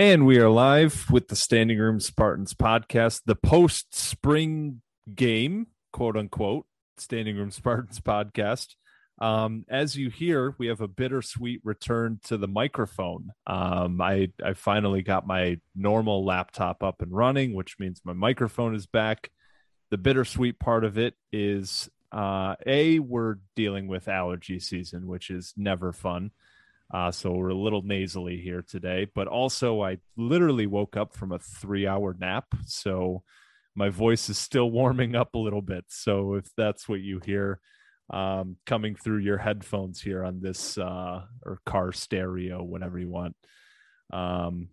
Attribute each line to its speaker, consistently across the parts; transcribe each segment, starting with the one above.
Speaker 1: And we are live with the Standing Room Spartans podcast, the post spring game, quote unquote, Standing Room Spartans podcast. Um, as you hear, we have a bittersweet return to the microphone. Um, I, I finally got my normal laptop up and running, which means my microphone is back. The bittersweet part of it is uh, A, we're dealing with allergy season, which is never fun. Uh, so we're a little nasally here today, but also I literally woke up from a three hour nap. So my voice is still warming up a little bit. So if that's what you hear um, coming through your headphones here on this uh, or car stereo, whatever you want, um,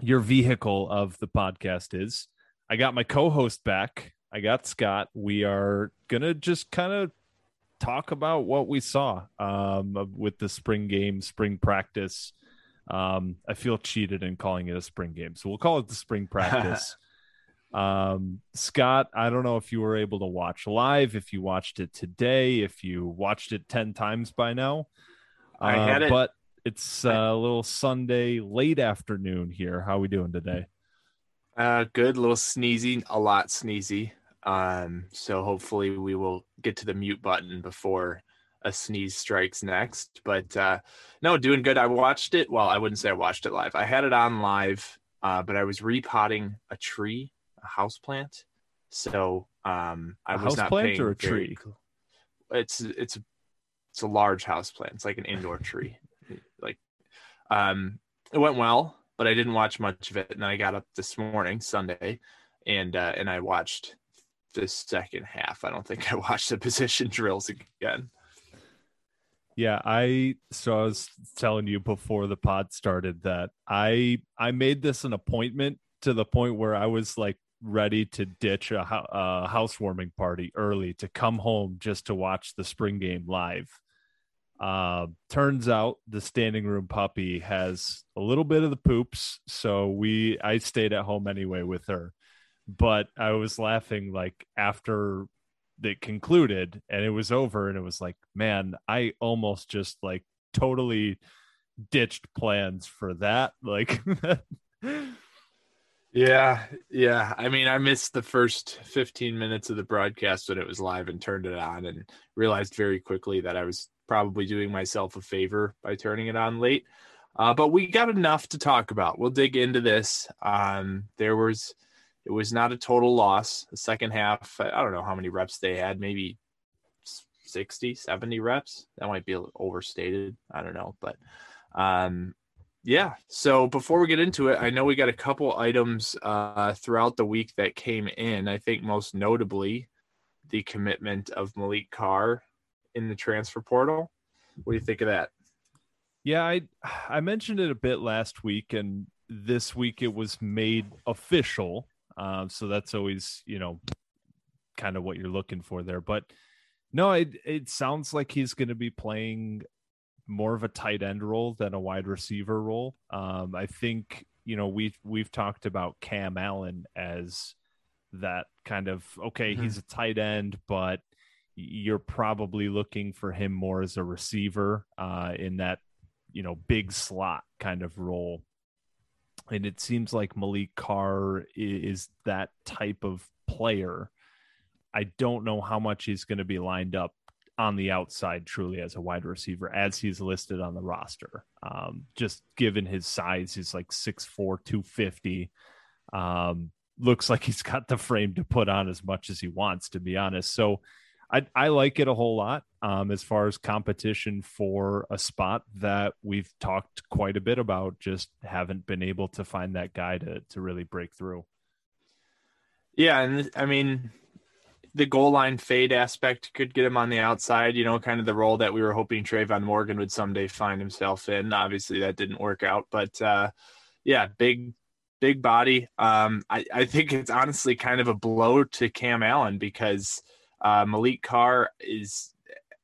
Speaker 1: your vehicle of the podcast is, I got my co host back. I got Scott. We are going to just kind of talk about what we saw um, with the spring game, spring practice. Um, I feel cheated in calling it a spring game, so we'll call it the spring practice. um, Scott, I don't know if you were able to watch live, if you watched it today, if you watched it ten times by now.
Speaker 2: Uh, I had it,
Speaker 1: but it's uh, a little Sunday late afternoon here. How are we doing today?
Speaker 2: Uh, good, a little sneezy, a lot sneezy. Um, so hopefully we will get to the mute button before a sneeze strikes next. But uh, no, doing good. I watched it. Well, I wouldn't say I watched it live. I had it on live, uh, but I was repotting a tree, a house plant. So um, I
Speaker 1: a
Speaker 2: was
Speaker 1: house
Speaker 2: not
Speaker 1: plant
Speaker 2: paying
Speaker 1: or a tree.
Speaker 2: It's it's it's a large house plant. It's like an indoor tree. Like um, it went well, but I didn't watch much of it. And then I got up this morning, Sunday, and uh, and I watched the second half. I don't think I watched the position drills again.
Speaker 1: Yeah, I so I was telling you before the pod started that I I made this an appointment to the point where I was like ready to ditch a, a housewarming party early to come home just to watch the spring game live. Uh, turns out the standing room puppy has a little bit of the poops, so we I stayed at home anyway with her. But I was laughing like after that concluded and it was over and it was like man i almost just like totally ditched plans for that like
Speaker 2: Yeah, yeah. I mean, I missed the first 15 minutes of the broadcast when it was live and turned it on and realized very quickly that I was probably doing myself a favor by turning it on late. Uh, but we got enough to talk about. We'll dig into this. Um, there was, it was not a total loss. The second half, I don't know how many reps they had, maybe 60, 70 reps. That might be overstated. I don't know. But um, yeah. So before we get into it, I know we got a couple items uh, throughout the week that came in. I think most notably the commitment of Maliq Carr in the transfer portal. What do you think of that?
Speaker 1: yeah i i mentioned it a bit last week and this week it was made official um so that's always you know kind of what you're looking for there. But no it it sounds like he's going to be playing more of a tight end role than a wide receiver role. Um i think you know we've we've talked about cam allen as that kind of okay
Speaker 2: Mhm.
Speaker 1: he's a tight end but you're probably looking for him more as a receiver uh in that you know big slot kind of role and it seems like Maliq Carr is that type of player. I don't know how much he's going to be lined up on the outside truly as a wide receiver as he's listed on the roster. Um, just given his size, he's like 6'4, 250. Um, looks like he's got the frame to put on as much as he wants, to be honest. So I, I like it a whole lot um, as far as competition for a spot that we've talked quite a bit about, just haven't been able to find that guy to, to really break through.
Speaker 2: Yeah. And I mean, the goal line fade aspect could get him on the outside, you know, kind of the role that we were hoping Trayvon Morgan would someday find himself in. Obviously, that didn't work out, but uh, yeah, big, big body. Um, I, I think it's honestly kind of a blow to Cam Allen because uh, Maliq Carr is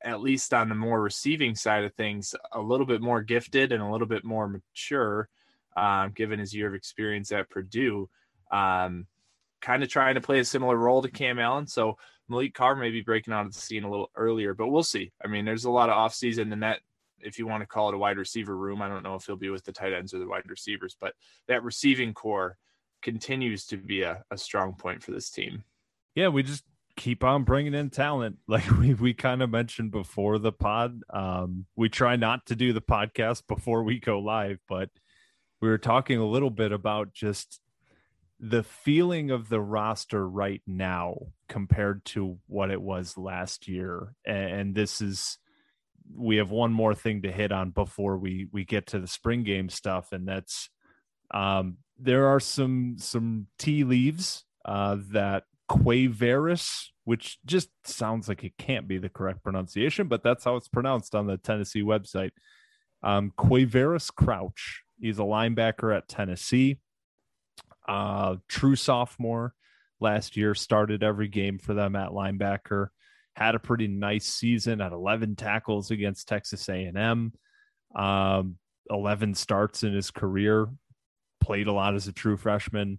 Speaker 2: at least on the more receiving side of things a little bit more gifted and a little bit more mature, um, given his year of experience at Purdue. Um, kind of trying to play a similar role to Cam Allen. So Maliq Carr may be breaking out of the scene a little earlier, but we'll see. I mean, there's a lot of offseason and that if you want to call it a wide receiver room, I don't know if he'll be with the tight ends or the wide receivers, but that receiving core continues to be a, a strong point for this team.
Speaker 1: Yeah, we just keep on bringing in talent. Like we, we kind of mentioned before the pod um, we try not to do the podcast before we go live but we were talking a little bit about just the feeling of the roster right now compared to what it was last year. And this is we have one more thing to hit on before we we get to the spring game stuff and that's um there are some some tea leaves uh that Quavaris, which just sounds like it can't be the correct pronunciation, but that's how it's pronounced on the Tennessee website. Um, Quavaris Crouch. He's a linebacker at Tennessee uh, true sophomore last year, started every game for them at linebacker, had a pretty nice season at 11 tackles against Texas A&M, um, 11 starts in his career, played a lot as a true freshman.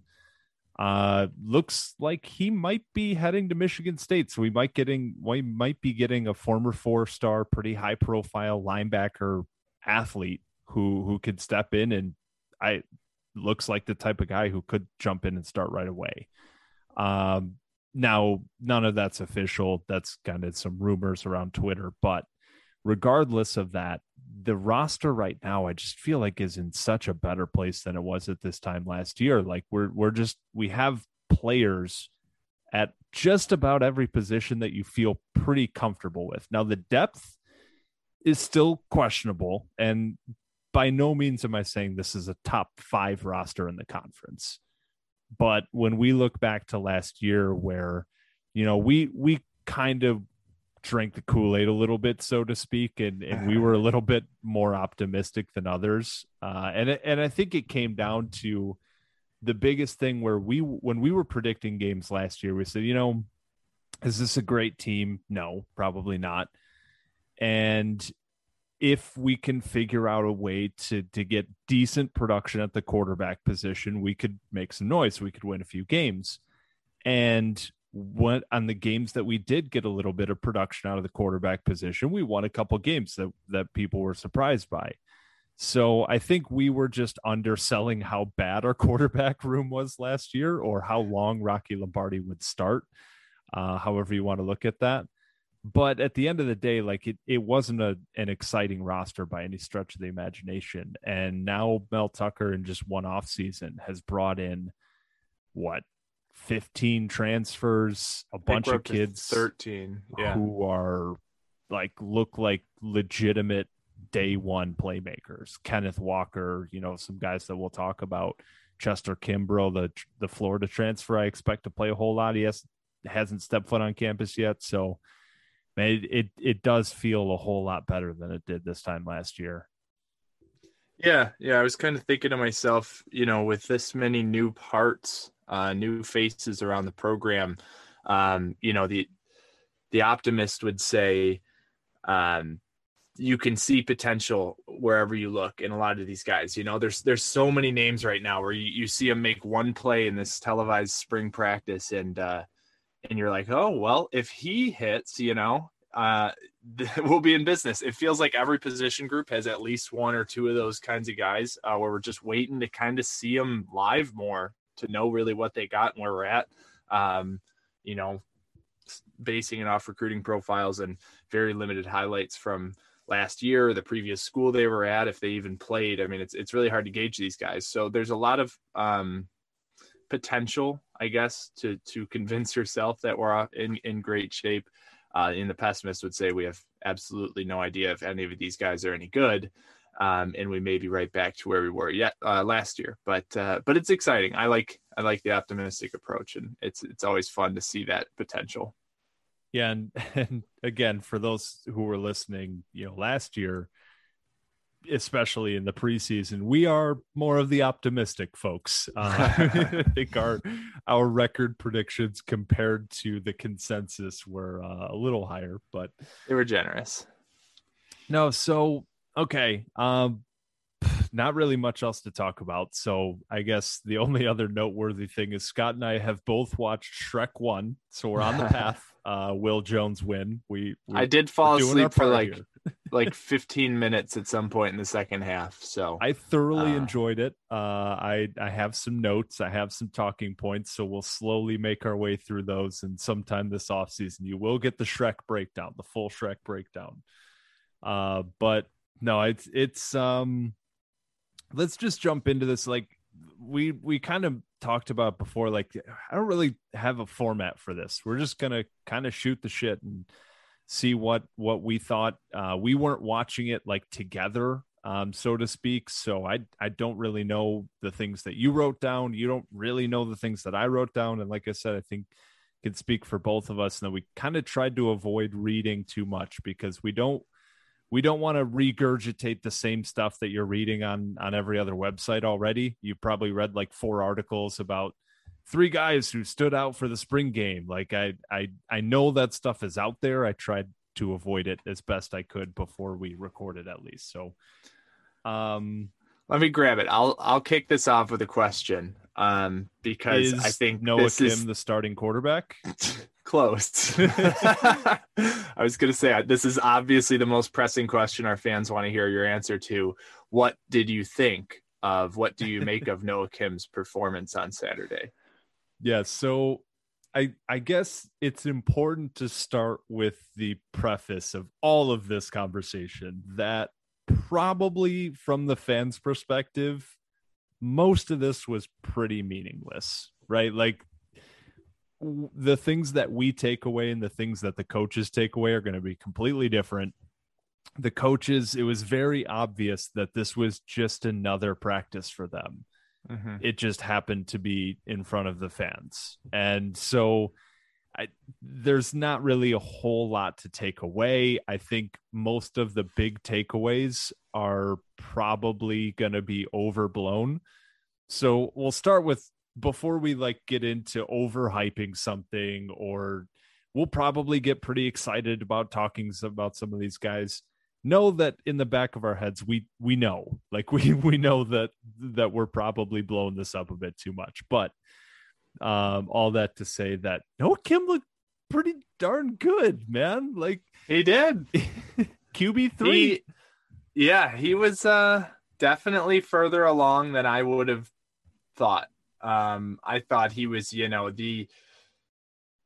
Speaker 1: Uh, looks like he might be heading to Michigan State, so we might getting we might be getting a former four-star, pretty high-profile linebacker athlete who who could step in and I looks like the type of guy who could jump in and start right away. Um, now, none of that's official. That's kind of some rumors around Twitter. But regardless of that, the roster right now, I just feel like is in such a better place than it was at this time last year. Like we're we're just we have players at just about every position that you feel pretty comfortable with. Now the depth is still questionable and by no means am I saying this is a top five roster in the conference. But when we look back to last year, where you know we we kind of drank the Kool Aid a little bit, so to speak, and and we were a little bit more optimistic than others, uh, and and I think it came down to the biggest thing where we when we were predicting games last year, we said, you know, is this a great team? No, probably not. And if we can figure out a way to to get decent production at the quarterback position, we could make some noise. We could win a few games. And what on the games that we did get a little bit of production out of the quarterback position, we won a couple games that that people were surprised by. So I think we were just underselling how bad our quarterback room was last year, or how long Rocky Lombardi would start. Uh, however you want to look at that but at the end of the day like it, it wasn't a, an exciting roster by any stretch of the imagination and now mel tucker in just one off season has brought in what 15 transfers a bunch of kids
Speaker 2: 13 yeah.
Speaker 1: who are like look like legitimate day one playmakers kenneth walker you know some guys that we'll talk about chester kimbrough the the florida transfer i expect to play a whole lot he has hasn't stepped foot on campus yet so it, it it does feel a whole lot better than it did this time last year.
Speaker 2: Yeah, yeah. I was kind of thinking to myself, you know, with this many new parts, uh, new faces around the program, um, you know, the the optimist would say, um, you can see potential wherever you look in a lot of these guys. You know, there's there's so many names right now where you, you see them make one play in this televised spring practice, and uh, and you're like, oh well, if he hits, you know, uh, we'll be in business. It feels like every position group has at least one or two of those kinds of guys uh, where we're just waiting to kind of see them live more to know really what they got and where we're at. Um, you know, basing it off recruiting profiles and very limited highlights from last year, the previous school they were at, if they even played. I mean, it's it's really hard to gauge these guys. So there's a lot of um, potential, I guess, to to convince yourself that we're in in great shape. Uh, in the pessimist would say we have absolutely no idea if any of these guys are any good, um, and we may be right back to where we were yet uh, last year. But uh, but it's exciting. I like I like the optimistic approach, and it's it's always fun to see that potential.
Speaker 1: Yeah, and, and again, for those who were listening, you know, last year, especially in the preseason, we are more of the optimistic folks. Uh, I think our our record predictions compared to the consensus were uh, a little higher, but
Speaker 2: they were generous.
Speaker 1: No, so okay, um, not really much else to talk about. So I guess the only other noteworthy thing is Scott and I have both watched Shrek One, so we're on the path. Uh, Will Jones win. We, we
Speaker 2: I did fall asleep for like like 15 minutes at some point in the second half. So
Speaker 1: I thoroughly uh, enjoyed it. Uh, I I have some notes. I have some talking points. So we'll slowly make our way through those. And sometime this off season, you will get the Shrek breakdown, the full Shrek breakdown. Uh, but no, it's it's um let's just jump into this like we we kind of talked about before like i don't really have a format for this. We're just gonna kind of shoot the shit and see what what we thought. Uh we weren't watching it like together um so to speak. So i i don't really know the things that you wrote down. You don't really know the things that i wrote down. And like i said i think can speak for both of us. And we kind of tried to avoid reading too much because we don't we don't want to regurgitate the same stuff that you're reading on on every other website already. You probably read like four articles about three guys who stood out for the spring game. Like I I I know that stuff is out there. I tried to avoid it as best I could before we recorded at least. So um
Speaker 2: let me grab it. I'll I'll kick this off with a question. Um because I think
Speaker 1: Noah Kim is... the starting quarterback.
Speaker 2: close. I was going to say this is obviously the most pressing question our fans want to hear your answer to. What did you think of? What do you make of Noah Kim's performance on Saturday?
Speaker 1: Yeah, so I I guess it's important to start with the preface of all of this conversation that probably from the fans' perspective, most of this was pretty meaningless, right? Like the things that we take away and the things that the coaches take away are going to be completely different. The coaches, it was very obvious that this was just another practice for them. Mm-hmm. It just happened to be in front of the fans. And so I, there's not really a whole lot to take away. I think most of the big takeaways are probably going to be overblown. So we'll start with before we like get into overhyping something or we'll probably get pretty excited about talking about some of these guys know that in the back of our heads we we know like we we know that that we're probably blowing this up a bit too much but um all that to say that Noah Kim looked pretty darn good man. Like
Speaker 2: he did.
Speaker 1: QB3
Speaker 2: yeah he was uh definitely further along than I would have thought. Um, I thought he was, you know, the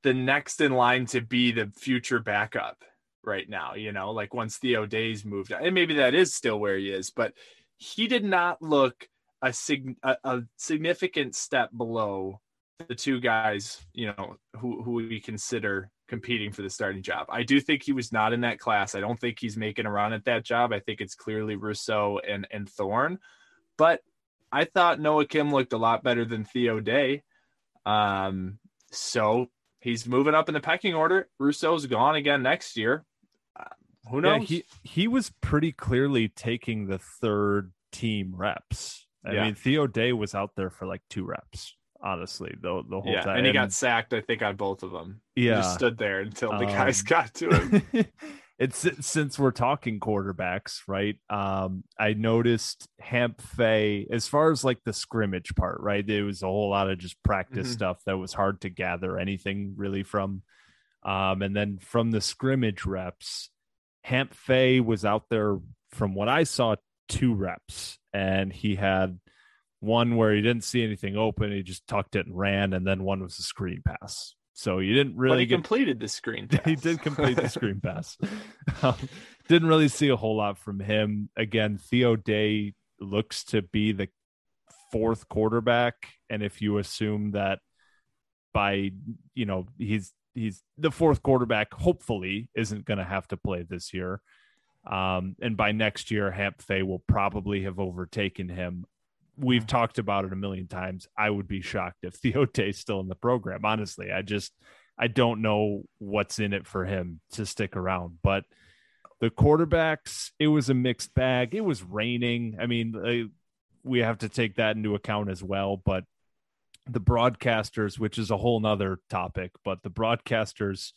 Speaker 2: the next in line to be the future backup right now. You know, like once Theo Day's moved, and maybe that is still where he is, but he did not look a, sig- a, a significant step below the two guys, you know, who who we consider competing for the starting job. I do think he was not in that class. I don't think he's making a run at that job. I think it's clearly Russo and and Thorne, but I thought Noah Kim looked a lot better than Theo Day. Um, so he's moving up in the pecking order. Russo's gone again next year. Uh, who knows?
Speaker 1: Yeah, he he was pretty clearly taking the third team reps. I yeah. mean, Theo Day was out there for like two reps, honestly, the the whole
Speaker 2: yeah,
Speaker 1: time.
Speaker 2: And he got sacked, I think, on both of them.
Speaker 1: Yeah,
Speaker 2: he just stood there until the um, guys got to him.
Speaker 1: it's since we're talking quarterbacks, right? Um, I noticed Hamp Fay as far as like the scrimmage part, right? There was a whole lot of just practice mm-hmm. stuff that was hard to gather anything really from. Um, and then from the scrimmage reps, Hamp Fay was out there from what I saw, two reps, and he had one where he didn't see anything open, he just tucked it and ran, and then one was a screen pass. So you didn't really
Speaker 2: he
Speaker 1: get
Speaker 2: completed the screen.
Speaker 1: he did complete the screen pass. Um, didn't really see a whole lot from him. Again, Theo Day looks to be the fourth quarterback, and if you assume that by you know he's he's the fourth quarterback, hopefully isn't going to have to play this year. Um, and by next year, Hamp Fay will probably have overtaken him. We've talked about it a million times. I would be shocked if Theo Day is still in the program. Honestly, I just I don't know what's in it for him to stick around. But the quarterbacks, it was a mixed bag. It was raining. I mean, we have to take that into account as well. But the broadcasters, which is a whole nother topic, but the broadcasters,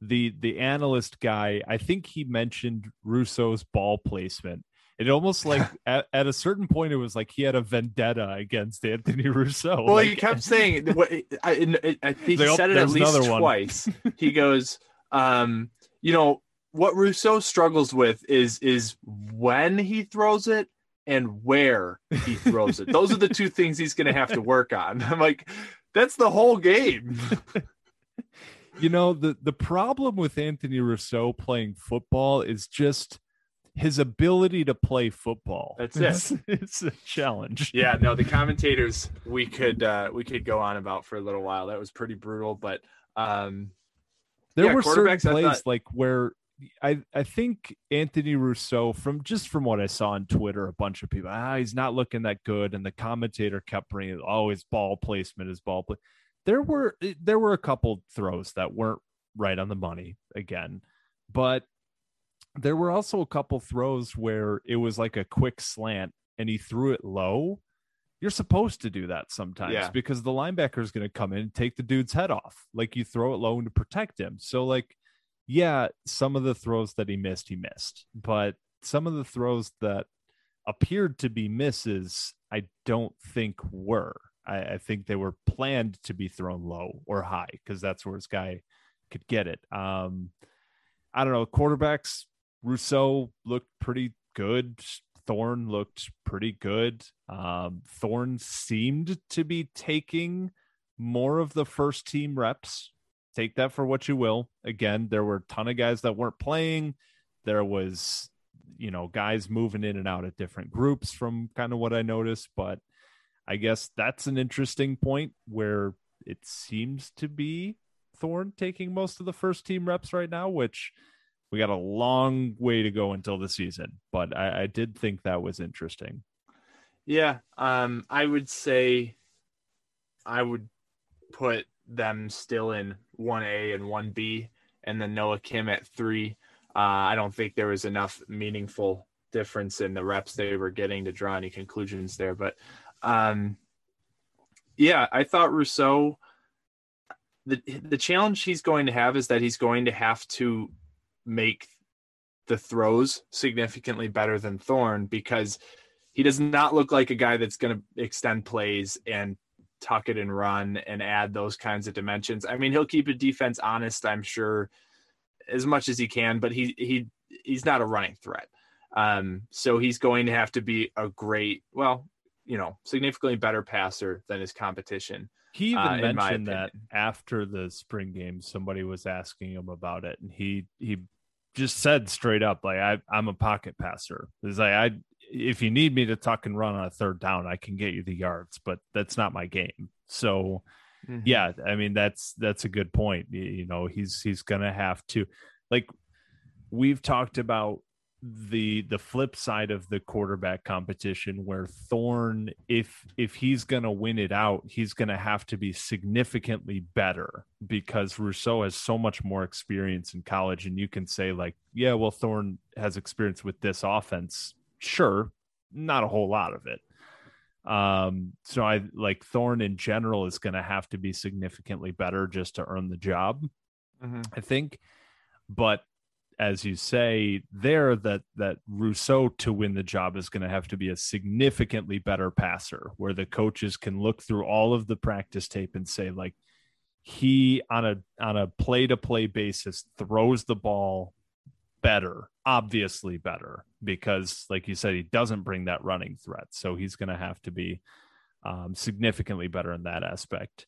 Speaker 1: the the analyst guy, I think he mentioned Russo's ball placement. It almost like at, at a certain point, it was like he had a vendetta against Anthony Russo.
Speaker 2: Well,
Speaker 1: like,
Speaker 2: he kept saying, what, I, I, I think he said it at least twice. he goes, um, you know, what Russo struggles with is is when he throws it and where he throws it. Those are the two things he's going to have to work on. I'm like, that's the whole game.
Speaker 1: you know the the problem with Anthony Russo playing football is just his ability to play football.
Speaker 2: That's it.
Speaker 1: It's, it's a challenge.
Speaker 2: yeah, no, the commentators we could uh, we could go on about for a little while. That was pretty brutal, but um,
Speaker 1: there
Speaker 2: yeah,
Speaker 1: were certain plays
Speaker 2: thought-
Speaker 1: like where I I think Anthony Russo from just from what I saw on Twitter, a bunch of people ah he's not looking that good, and the commentator kept bringing oh his ball placement, his ball play. There were there were a couple throws that weren't right on the money again, but there were also a couple throws where it was like a quick slant and he threw it low. You're supposed to do that sometimes
Speaker 2: Yeah.
Speaker 1: because the linebacker is going to come in and take the dude's head off. Like you throw it low to protect him. So like, yeah, some of the throws that he missed, he missed, but some of the throws that appeared to be misses, I don't think were. I, I think they were planned to be thrown low or high because that's where his guy could get it. Um, I don't know. Quarterbacks, Russo looked pretty good. Thorne looked pretty good. Um, Thorne seemed to be taking more of the first team reps. Take that for what you will. Again, there were a ton of guys that weren't playing. There was, you know, guys moving in and out at different groups from kind of what I noticed. But I guess that's an interesting point where it seems to be Thorne taking most of the first team reps right now, which we got a long way to go until the season. But I, I did think that was interesting.
Speaker 2: Yeah, um, I would say I would put them still in one A and one B, and then Noah Kim at three. Uh, I don't think there was enough meaningful difference in the reps they were getting to draw any conclusions there. But um, yeah, I thought Russo. The the challenge he's going to have is that he's going to have to make the throws significantly better than Thorne because he does not look like a guy that's going to extend plays and tuck it and run and add those kinds of dimensions. I mean, he'll keep a defense honest, I'm sure, as much as he can, but he he he's not a running threat. Um, so he's going to have to be a great, well, you know, significantly better passer than his competition.
Speaker 1: He even
Speaker 2: Uh,
Speaker 1: mentioned that after the spring game, somebody was asking him about it, and he he just said straight up, like I, I'm a pocket passer. Is like, I if you need me to tuck and run on a third down, I can get you the yards, but that's not my game. So mm-hmm. yeah, I mean that's that's a good point. You know, he's he's gonna have to like we've talked about the the flip side of the quarterback competition where Thorne if if he's going to win it out he's going to have to be significantly better because Russo has so much more experience in college and you can say like yeah well Thorne has experience with this offense sure not a whole lot of it um so I like Thorne in general is going to have to be significantly better just to earn the job
Speaker 2: Mhm.
Speaker 1: I think. But as you say there, that that Russo to win the job is going to have to be a significantly better passer, where the coaches can look through all of the practice tape and say, like, he on a on a play to play basis throws the ball better, obviously better, because like you said, he doesn't bring that running threat. So he's going to have to be um, significantly better in that aspect.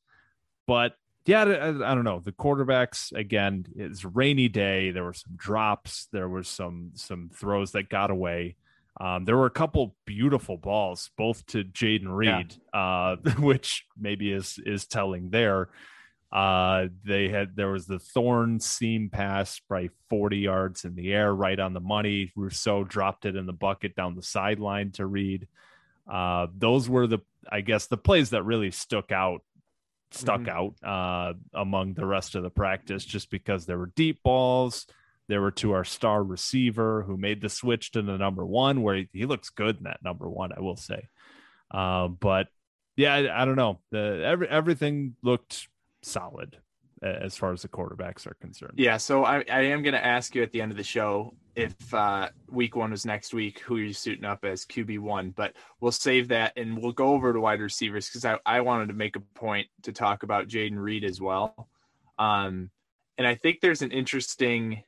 Speaker 1: But yeah, I, I, don't know. The quarterbacks again. It's a rainy day. There were some drops. There was some some throws that got away. Um, there were a couple beautiful balls, both to Jayden Reed, yeah. uh, which maybe is is telling there. Uh, they had there was the Thorne seam pass by 40 yards in the air, right on the money. Russo dropped it in the bucket down the sideline to Reed. Uh, those were the I guess the plays that really stuck out stuck mm-hmm. out uh, among the rest of the practice just because there were deep balls. There were to our star receiver who made the switch to the number one, where he, he looks good in that number one, I will say. Uh, but yeah, I, I, don't know. The every everything looked solid as far as the quarterbacks are concerned.
Speaker 2: Yeah, so I, I am going to ask you at the end of the show if uh, week one was next week, who are you're suiting up as QB one, but we'll save that and we'll go over to wide receivers because I, I wanted to make a point to talk about Jayden Reed as well. Um, and I think there's an interesting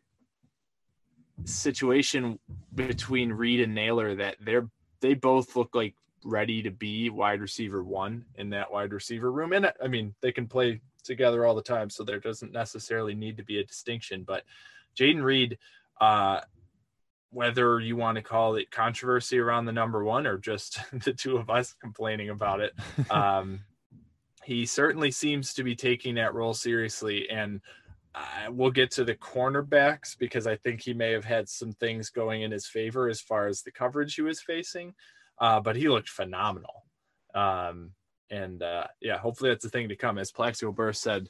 Speaker 2: situation between Reed and Nailor that they're they both look like ready to be wide receiver one in that wide receiver room. And I mean, they can play together all the time, so there doesn't necessarily need to be a distinction. But Jayden Reed, uh, whether you want to call it controversy around the number one or just the two of us complaining about it. Um, he certainly seems to be taking that role seriously. And uh, we'll get to the cornerbacks because I think he may have had some things going in his favor as far as the coverage he was facing. Uh, but he looked phenomenal. Um, and uh, yeah, hopefully that's the thing to come. As Plaxico Burress said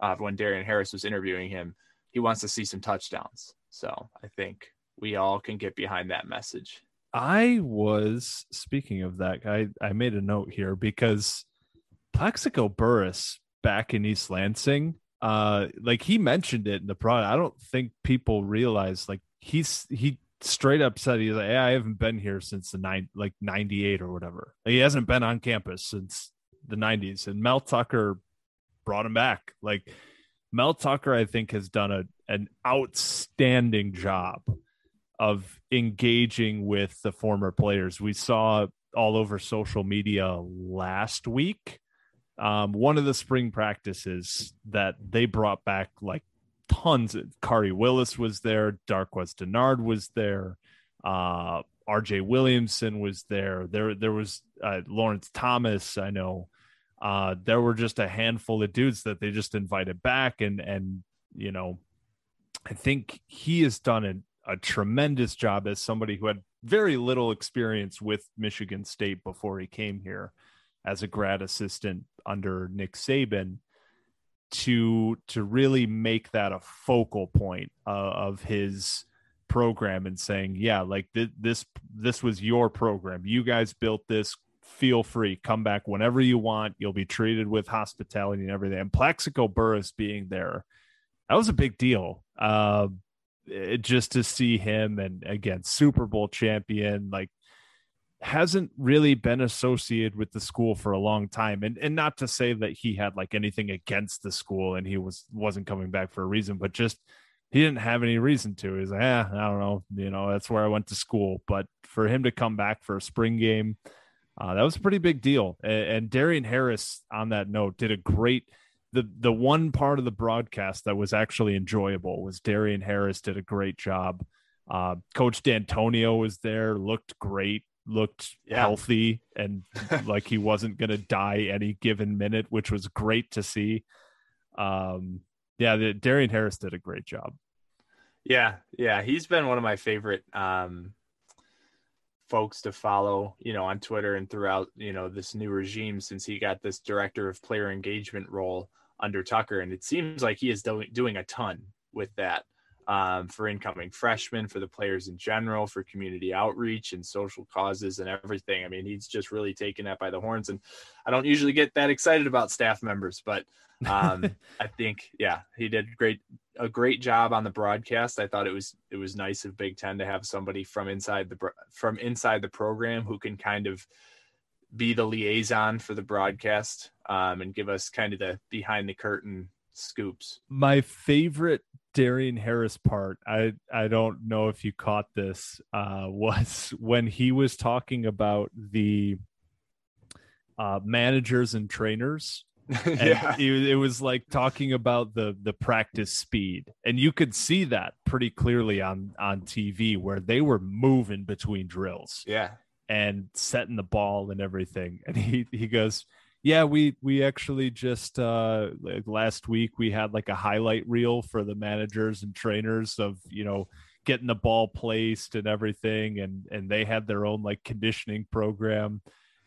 Speaker 2: uh, when Darien Harris was interviewing him, he wants to see some touchdowns. So I think we all can get behind that message.
Speaker 1: I was speaking of that. I I made a note here because Plaxico Burress back in East Lansing, uh, like he mentioned it in the product. I don't think people realize like he's he straight up said he's like, I haven't been here since the nine like ninety eight or whatever. He hasn't been on campus since the nineties, and Mel Tucker brought him back. Like Mel Tucker, I think has done a an outstanding job of engaging with the former players. We saw all over social media last week. Um, one of the spring practices that they brought back like tons of Khari Willis was there, Darqueze Dennard was there, uh, RJ Williamson was there. There there was uh, Lawrence Thomas, I know. Uh, there were just a handful of dudes that they just invited back and and you know I think he has done an a tremendous job as somebody who had very little experience with Michigan State before he came here as a grad assistant under Nick Saban to to really make that a focal point uh, of his program and saying yeah like th- this this was your program. You guys built this. Feel free. Come back whenever you want. You'll be treated with hospitality and everything. And Plaxico Burress being there that was a big deal. Uh, it, just to see him and again Super Bowl champion like hasn't really been associated with the school for a long time. And and not to say that he had like anything against the school and he was wasn't coming back for a reason but just he didn't have any reason to. He's like eh, i don't know. You know that's where i went to school. But for him to come back for a spring game uh, that was a pretty big deal. And, and Darien Harris on that note did a great the the one part of the broadcast that was actually enjoyable was Darien Harris did a great job. Uh, Coach Dantonio was there, looked great, looked yeah. healthy, and like he wasn't going to die any given minute, which was great to see. Um, yeah, the, Darien Harris did a great job.
Speaker 2: Yeah, yeah, he's been one of my favorite um, folks to follow, you know, on Twitter and throughout, you know, this new regime since he got this director of player engagement role under Tucker. And it seems like he is do- doing a ton with that um, for incoming freshmen, for the players in general, for community outreach and social causes and everything. I mean, he's just really taken that by the horns. And I don't usually get that excited about staff members, but um, I think, yeah, he did great, a great job on the broadcast. I thought it was, it was nice of Big Ten to have somebody from inside the, from inside the program who can kind of be the liaison for the broadcast um, and give us kind of the behind the curtain scoops.
Speaker 1: My favorite Darien Harris part, I I don't know if you caught this, uh, was when he was talking about the uh, managers and trainers
Speaker 2: yeah.
Speaker 1: it, it was like talking about the the practice speed, and you could see that pretty clearly on on TV where they were moving between drills
Speaker 2: Yeah.
Speaker 1: and setting the ball and everything. And he he goes, "Yeah, we we actually just uh like last week we had like a highlight reel for the managers and trainers of, you know, getting the ball placed and everything and and they had their own like conditioning program."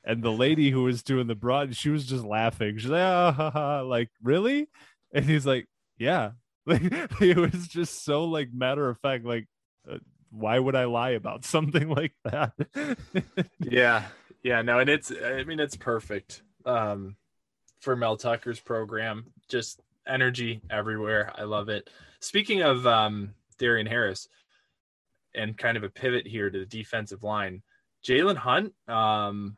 Speaker 1: And the lady who was doing the broad, she was just laughing. She's like, "Ah, ha, ha. like, really?" And he's like, "Yeah." Like it was just so like matter of fact like uh, why would I lie about something like that?
Speaker 2: Yeah. Yeah. No, and it's I mean it's perfect. Um for Mel Tucker's program. Just energy everywhere. I love it. Speaking of um Darien Harris and kind of a pivot here to the defensive line, Jalen Hunt, um,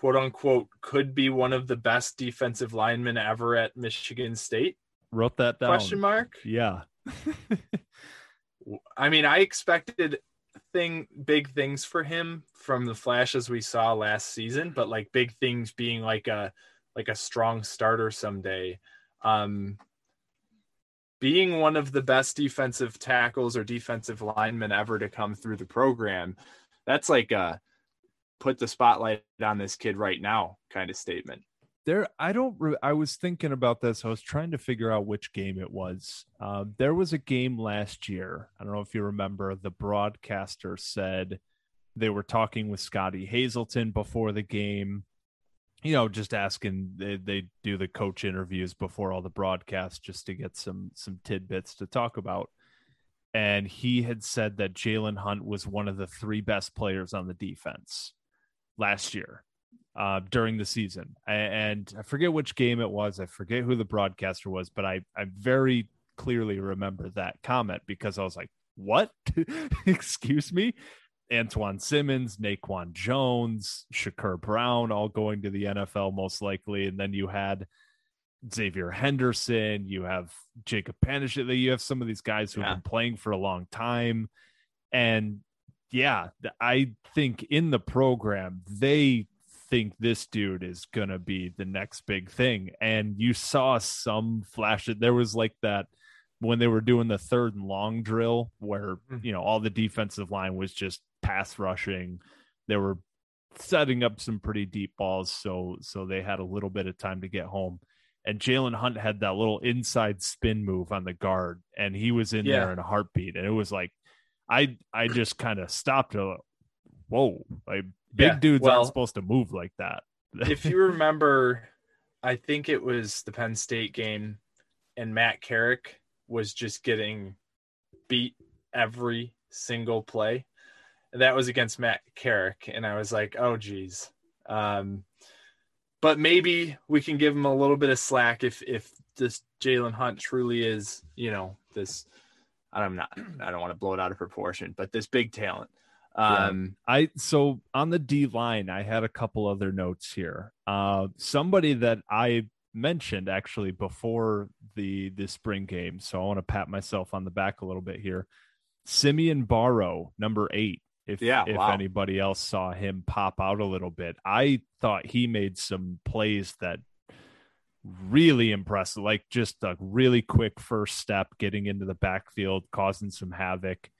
Speaker 2: quote unquote, could be one of the best defensive linemen ever at Michigan State.
Speaker 1: Wrote that down.
Speaker 2: Question mark.
Speaker 1: Yeah.
Speaker 2: I mean, I expected thing big things for him from the flashes we saw last season, but like big things being like a like a strong starter someday. Um being one of the best defensive tackles or defensive linemen ever to come through the program, that's like a put the spotlight on this kid right now kind of statement.
Speaker 1: there i don't re- i was thinking about this. I was trying to figure out which game it was. Uh, there was a game last year. I don't know if you remember the broadcaster said they were talking with Scottie Hazelton before the game you know just asking they, they do the coach interviews before all the broadcasts just to get some some tidbits to talk about. And he had said that jalen hunt was one of the three best players on the defense last year uh, during the season. And I forget which game it was. I forget who the broadcaster was, but I, I very clearly remember that comment because I was like, what? Excuse me? Antjuan Simmons, Naquan Jones, Shakur Brown, all going to the NFL most likely. And then you had Xavier Henderson, you have Jacob Panish. You have some of these guys who've
Speaker 2: Yeah.
Speaker 1: been playing for a long time. And yeah, I think in the program, they think this dude is going to be the next big thing. And you saw some flashes. There was like that when they were doing the third and long drill where,
Speaker 2: Mhm.
Speaker 1: you know, all the defensive line was just pass rushing. They were setting up some pretty deep balls. So, so they had a little bit of time to get home. And Jalen Hunt had that little inside spin move on the guard, and he was in
Speaker 2: Yeah.
Speaker 1: there in a heartbeat. And it was like, I I just kind of stopped. To, Whoa, like big
Speaker 2: Yeah,
Speaker 1: dudes
Speaker 2: well-
Speaker 1: aren't supposed to move like that.
Speaker 2: if you remember, I think it was the Penn State game, and Matt Carrick was just getting beat every single play. And that was against Matt Carrick, and I was like, "Oh, geez." Um, but maybe we can give him a little bit of slack if if this Jalen Hunt truly is, you know, this. I'm not. I don't want to blow it out of proportion, but this big talent.
Speaker 1: Yeah.
Speaker 2: Um,
Speaker 1: I so on the D line, I had a couple other notes here. Uh, somebody that I mentioned actually before the the spring game, so I want to pat myself on the back a little bit here. Simeon Barrow, number eight. If
Speaker 2: Yeah,
Speaker 1: if
Speaker 2: wow.
Speaker 1: anybody else saw him pop out a little bit, I thought he made some plays that really impressive, like just a really quick first step, getting into the backfield, causing some havoc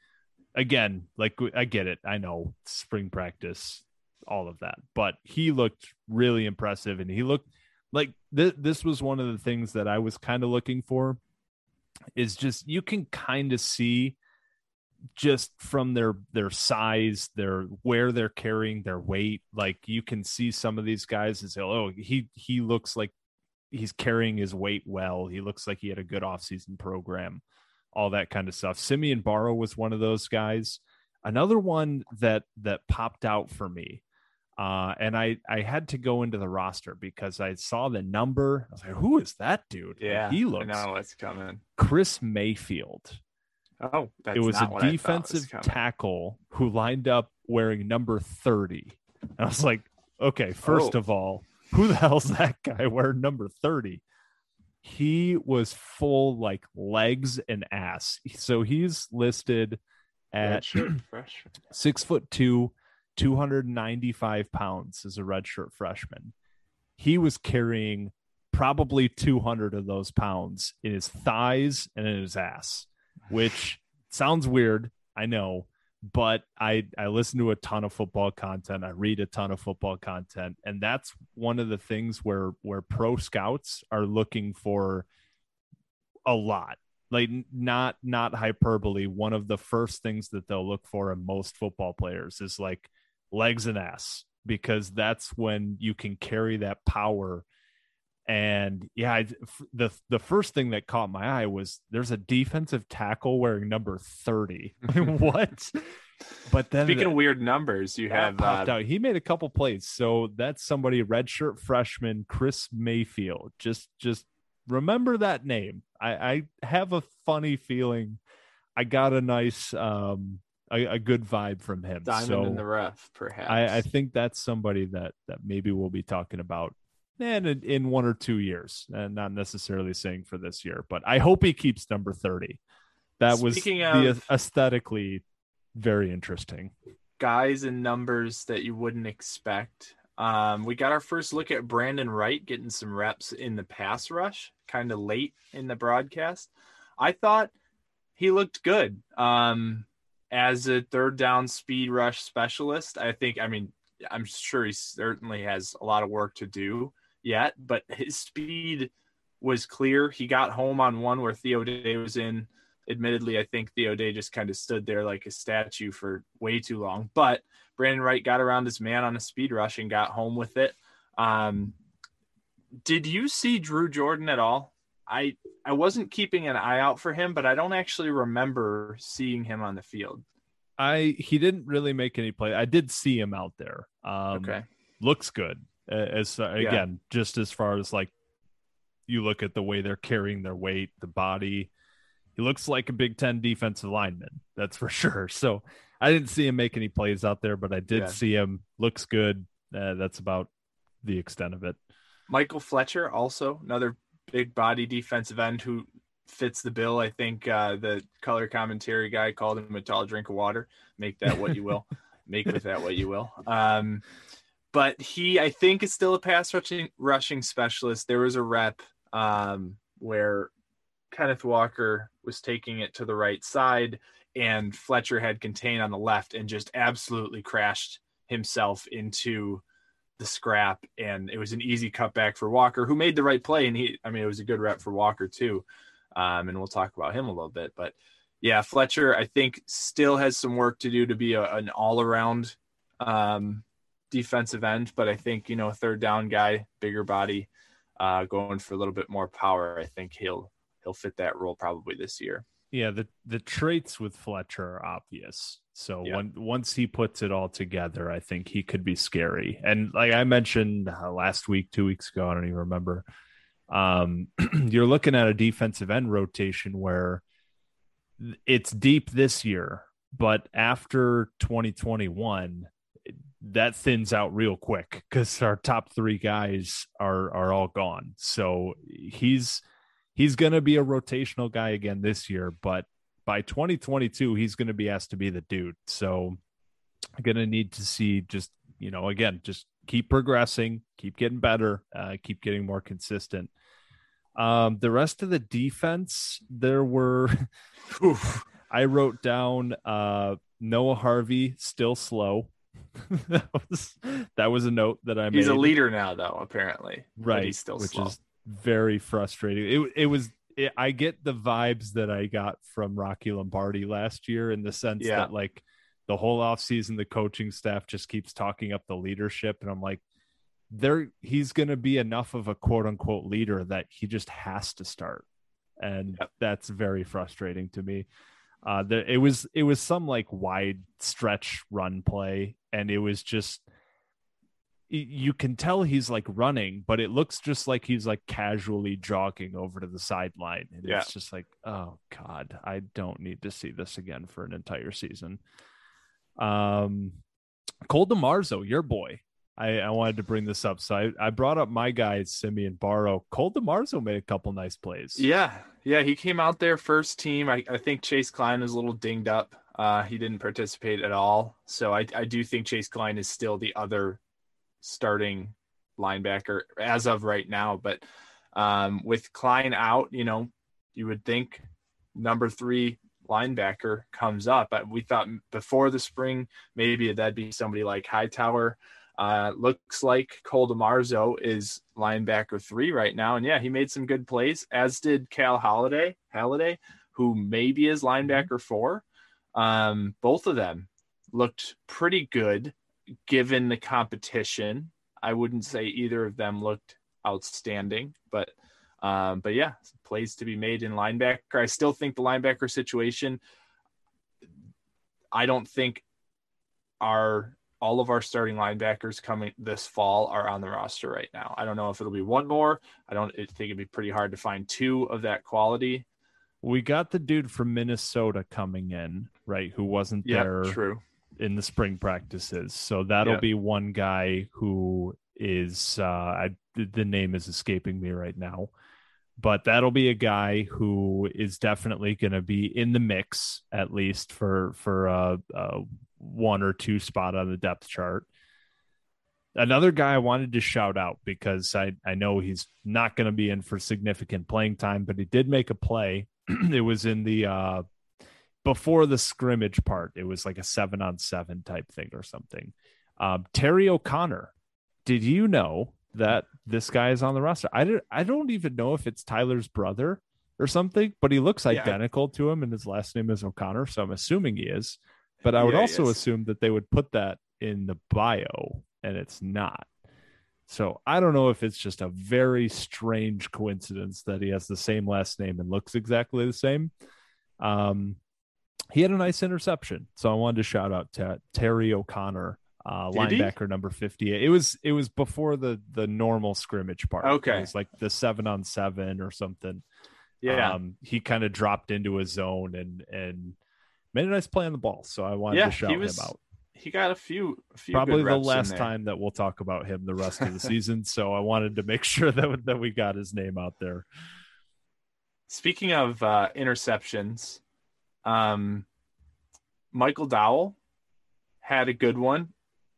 Speaker 1: again, like I get it. I know spring practice, all of that, but he looked really impressive and he looked like th- this was one of the things that I was kind of looking for is just you can kind of see just from their their size their where they're carrying their weight like you can see some of these guys and say oh he he looks like he's carrying his weight well he looks like he had a good offseason program all that kind of stuff. Simeon Barrow was one of those guys. Another one that that popped out for me, uh, and I I had to go into the roster because I saw the number. I was like, "Who is that dude?"
Speaker 2: Yeah,
Speaker 1: he looks.
Speaker 2: I know what's coming.
Speaker 1: Chris Mayfield.
Speaker 2: Oh, that's
Speaker 1: it was a defensive
Speaker 2: was
Speaker 1: tackle who lined up wearing number thirty. And I was like, "Okay, first
Speaker 2: Oh.
Speaker 1: of all, who the hell's that guy wearing number 30?" he was full like legs and ass. So he's listed at
Speaker 2: Redshirt freshman.
Speaker 1: six foot two, 295 pounds as a redshirt freshman. He was carrying probably 200 of those pounds in his thighs and in his ass, which sounds weird. I know, but I I listen to a ton of football content. I read a ton of football content, and that's one of the things where where pro scouts are looking for a lot. Like not not hyperbole. One of the first things that they'll look for in most football players is like legs and ass because that's when you can carry that power and yeah I, the the first thing that caught my eye was there's a defensive tackle wearing number 30 what?
Speaker 2: But then speaking the, of weird numbers you have uh,
Speaker 1: out. he made a couple plays. So that's somebody redshirt freshman chris mayfield. Just just remember that name. I i have a funny feeling i got a nice um a, a good vibe from him.
Speaker 2: Diamond so in the rough perhaps
Speaker 1: I, I think that's somebody that that maybe we'll be talking about and in, in one or two years, and not necessarily saying for this year, but I hope he keeps number 30. That Speaking was the aesthetically very interesting.
Speaker 2: Guys and numbers that you wouldn't expect. Um, we got our first look at Brandon Wright getting some reps in the pass rush, kind of late in the broadcast. I thought he looked good. Um, as a third down speed rush specialist, I think, I mean, I'm sure he certainly has a lot of work to do yet, but his speed was clear. He got home on one where Theo Day was in. Admittedly, I think Theo Day just kind of stood there like a statue for way too long. But Brandon Wright got around his man on a speed rush and got home with it. Um, did you see Drew Jordan at all? I I wasn't keeping an eye out for him, but I don't actually remember seeing him on the field.
Speaker 1: I he didn't really make any play. I did see him out there. Um, okay, looks good as uh, again yeah. just as far as like you look at the way they're carrying their weight the body he looks like a big 10 defensive lineman that's for sure. So i didn't see him make any plays out there but i did yeah. see him. Looks good. Uh, that's about the extent of it.
Speaker 2: Michael fletcher also another big body defensive end who fits the bill. I think uh, the color commentary guy called him a tall drink of water. Make that what you will. Make with that what you will. Um, but he I think is still a pass rushing rushing specialist. There was a rep um, where Kenneth Walker was taking it to the right side and Fletcher had contained on the left and just absolutely crashed himself into the scrap and it was an easy cutback for Walker who made the right play and he I mean it was a good rep for Walker too. Um, and we'll talk about him a little bit but yeah Fletcher I think still has some work to do to be a, an all around um, defensive end, but I think you know third down guy, bigger body, uh, going for a little bit more power. I think he'll he'll fit that role probably this year.
Speaker 1: Yeah, the the traits with Fletcher are obvious. So yeah. when once he puts it all together, I think he could be scary. And like I mentioned uh, last week, two weeks ago, I don't even remember. Um, you're looking at a defensive end rotation where it's deep this year, but after 2021, that thins out real quick because our top three guys are are all gone. So he's he's going to be a rotational guy again this year, but by 2022 he's going to be asked to be the dude. So I'm going to need to see just you know again just keep progressing, keep getting better, uh, keep getting more consistent. Um, the rest of the defense, there were. I wrote down uh, Noah Harvey still slow. that was that was a note that I
Speaker 2: made.
Speaker 1: He's
Speaker 2: a leader now, though. Apparently,
Speaker 1: right? He's still which slow. is very frustrating. It it was. It, I get the vibes that I got from Rocky Lombardi last year in the sense yeah. that like the whole offseason the coaching staff just keeps talking up the leadership and I'm like there he's going to be enough of a quote unquote leader that he just has to start and yep. that's very frustrating to me uh, it was it was some like wide stretch run play, and it was just you can tell he's like running, but it looks just like he's like casually jogging over to the sideline. And yeah. it's just like, oh God, I don't need to see this again for an entire season. Um Cole DeMarzo, your boy. I, I wanted to bring this up. So I, I brought up my guy, Simeon Barrow. Cole DeMarzo made a couple nice plays.
Speaker 2: Yeah. Yeah. He came out there first team. I, I think Chase Kline was a little dinged up. Uh, he didn't participate at all. So I, I do think Chase Kline is still the other starting linebacker as of right now. But Um, with Kline out, you know, you would think number three linebacker comes up. We thought before the spring, maybe that'd be somebody like Hightower. Uh, looks like Cole DeMarzo is linebacker three right now. And yeah, he made some good plays, as did Cal Haladay, Haladay, who maybe is linebacker four. Um, both of them looked pretty good given the competition. I wouldn't say either of them looked outstanding, but um, but yeah, plays to be made in linebacker. I still think the linebacker situation. I don't think our all of our starting linebackers coming this fall are on the roster right now. I don't know if it'll be one more. I don't I think it'd be pretty hard to find two of that quality.
Speaker 1: We got the dude from Minnesota coming in, right? Who wasn't
Speaker 2: Yeah,
Speaker 1: there
Speaker 2: true.
Speaker 1: in the spring practices. So that'll
Speaker 2: Yep.
Speaker 1: be one guy who is uh I the name is escaping me right now. But that'll be a guy who is definitely going to be in the mix at least for for uh, uh one or two spot on the depth chart. Another guy I wanted to shout out because I I know he's not going to be in for significant playing time, but he did make a play. it was in the uh before the scrimmage part. It was like a seven on seven type thing or something. Um, Terry O'Connor, did you know that this guy is on the roster? I don't, I don't even know if it's Tyler's brother or something, but he looks
Speaker 2: Yeah.
Speaker 1: identical to him, and his last name is O'Connor, so I'm assuming he is. But I would
Speaker 2: Yeah,
Speaker 1: also
Speaker 2: is.
Speaker 1: assume that they would put that in the bio, and it's not. So I don't know if it's just a very strange coincidence that he has the same last name and looks exactly the same. Um, he had a nice interception, so I wanted to shout out to Terry O'Connor, uh, linebacker number fifty-eight. It was it was before the the normal scrimmage part.
Speaker 2: Okay.
Speaker 1: it was like the seven on seven or something.
Speaker 2: Yeah.
Speaker 1: um, he kind of dropped into his zone and and made a nice play on the ball. So I wanted
Speaker 2: Yeah,
Speaker 1: to shout
Speaker 2: was
Speaker 1: him out.
Speaker 2: he got a few, a few
Speaker 1: Probably the last time that we'll talk about him the rest of the season. So I wanted to make sure that that we got his name out there.
Speaker 2: Speaking of uh, interceptions, um, Michael Dowell had a good one.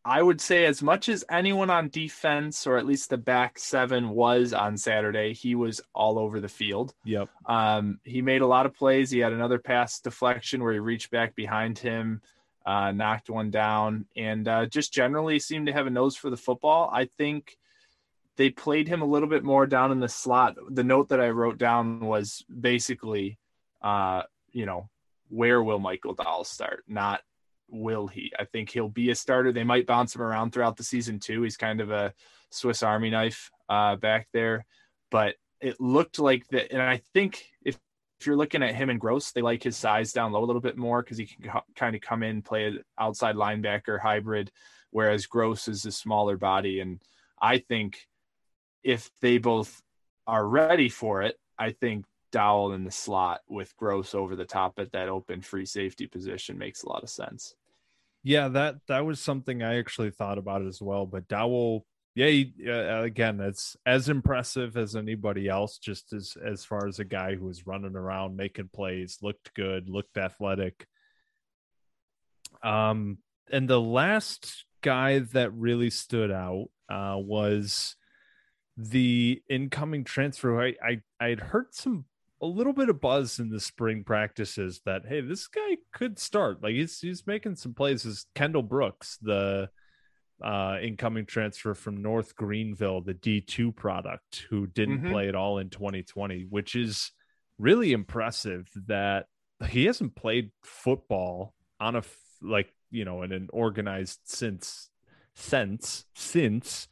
Speaker 2: I would say, as much as anyone on defense, or at least the back seven, was on Saturday, he was all over the field.
Speaker 1: Yep.
Speaker 2: Um, he made a lot of plays. He had another pass deflection where he reached back behind him, uh, knocked one down, and uh, just generally seemed to have a nose for the football. I think they played him a little bit more down in the slot. The note that I wrote down was basically, uh, you know, where will Michael Dowell start? Not will he? I think he'll be a starter. They might bounce him around throughout the season too. He's kind of a Swiss Army knife uh, back there, but it looked like that. And I think if if you're looking at him and Grose, they like his size down low a little bit more because he can co- kind of come in, play an outside linebacker hybrid, whereas Grose is a smaller body. And I think if they both are ready for it, I think Dowell in the slot with Grose over the top at that open free safety position makes a lot of sense.
Speaker 1: Yeah, that that was something I actually thought about as well. But Dowell, yeah, he, uh, again, it's as impressive as anybody else. Just as as far as a guy who was running around, making plays, looked good, looked athletic. Um, and the last guy that really stood out uh, was the incoming transfer. I I I had heard some a little bit of buzz in the spring practices that hey, this guy could start. Like he's he's making some plays. Is Kendall Brooks the uh, incoming transfer from North Greenville, the D two product, who didn't
Speaker 2: Mhm.
Speaker 1: play at all in 2020, which is really impressive that he hasn't played football on a like you know in an organized since since since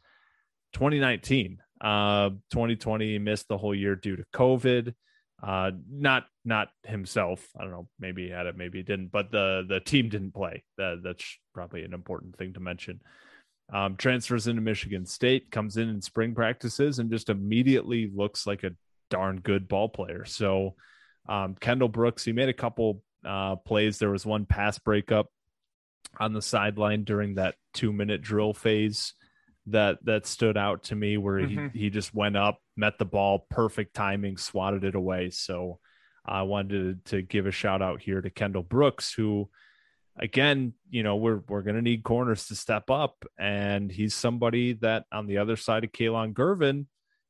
Speaker 1: 2019 uh 2020 missed the whole year due to covid uh not not himself. I don't know. Maybe he had it maybe he didn't but the the team didn't play. That that's probably an important thing to mention. Um transfers into michigan state comes in in spring practices and just immediately looks like a darn good ball player. So um kendall brooks he made a couple uh plays. There was one pass breakup on the sideline during that two minute drill phase that that stood out to me where
Speaker 2: Mhm.
Speaker 1: he he just went up met the ball perfect timing swatted it away so i wanted to, to give a shout out here to kendall brooks who again you know we're we're going to need corners to step up and he's somebody that on the other side of Kalon Gervin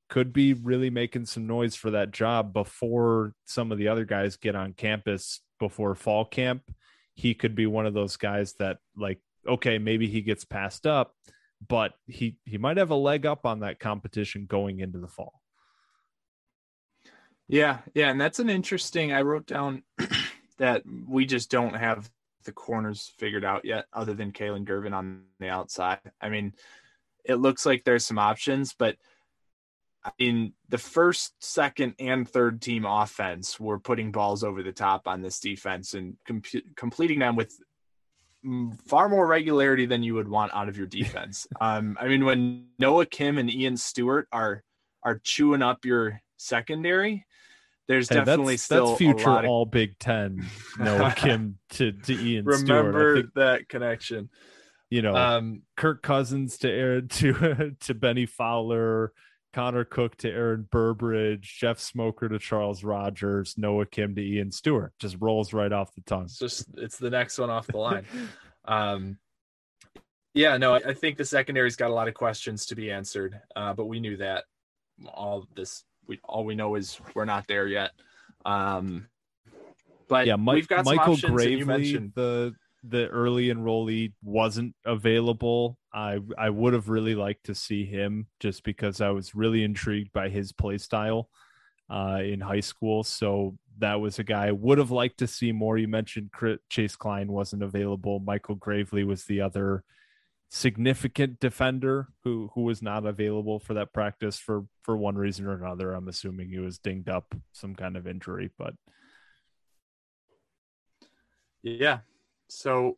Speaker 1: could be really making some noise for that job before some of the other guys get on campus before fall camp. He could be one of those guys that like okay, maybe he gets passed up, but he he might have a leg up on that competition going into the fall.
Speaker 2: Yeah, yeah, and that's an interesting. I wrote down that we just don't have the corners figured out yet, other than Kalon Gervin on the outside. I mean, it looks like there's some options, but in the first, second, and third team offense, we're putting balls over the top on this defense and com- completing them with far more regularity than you would want out of your defense. um, I mean, when Noah Kim and Ian Stewart are are chewing up your secondary, there's hey, definitely
Speaker 1: that's,
Speaker 2: still
Speaker 1: that's future
Speaker 2: of...
Speaker 1: all Big Ten. Noah Kim to to Ian
Speaker 2: Remember
Speaker 1: Stewart.
Speaker 2: Remember that connection.
Speaker 1: You know, um, Kirk Cousins to Aaron to to Bennie Fowler, Connor Cook to Aaron Burbridge, Jeff Smoker to Charles Rogers, Noah Kim to Ian Stewart. Just rolls right off the tongue.
Speaker 2: It's just it's the next one off the line. um, yeah, no, I think the secondary's got a lot of questions to be answered, uh, but we knew that. All this, we all we know is we're not there yet. Um, but yeah, Mike, we've got
Speaker 1: Michael
Speaker 2: Gravely,
Speaker 1: the the early enrollee wasn't available, I I would have really liked to see him just because I was really intrigued by his play style uh, in high school. So that was a guy I would have liked to see more. You mentioned Chase Kline wasn't available. Michael Gravely was the other significant defender who who was not available for that practice for for one reason or another. I'm assuming he was dinged up some kind of injury, but
Speaker 2: yeah, so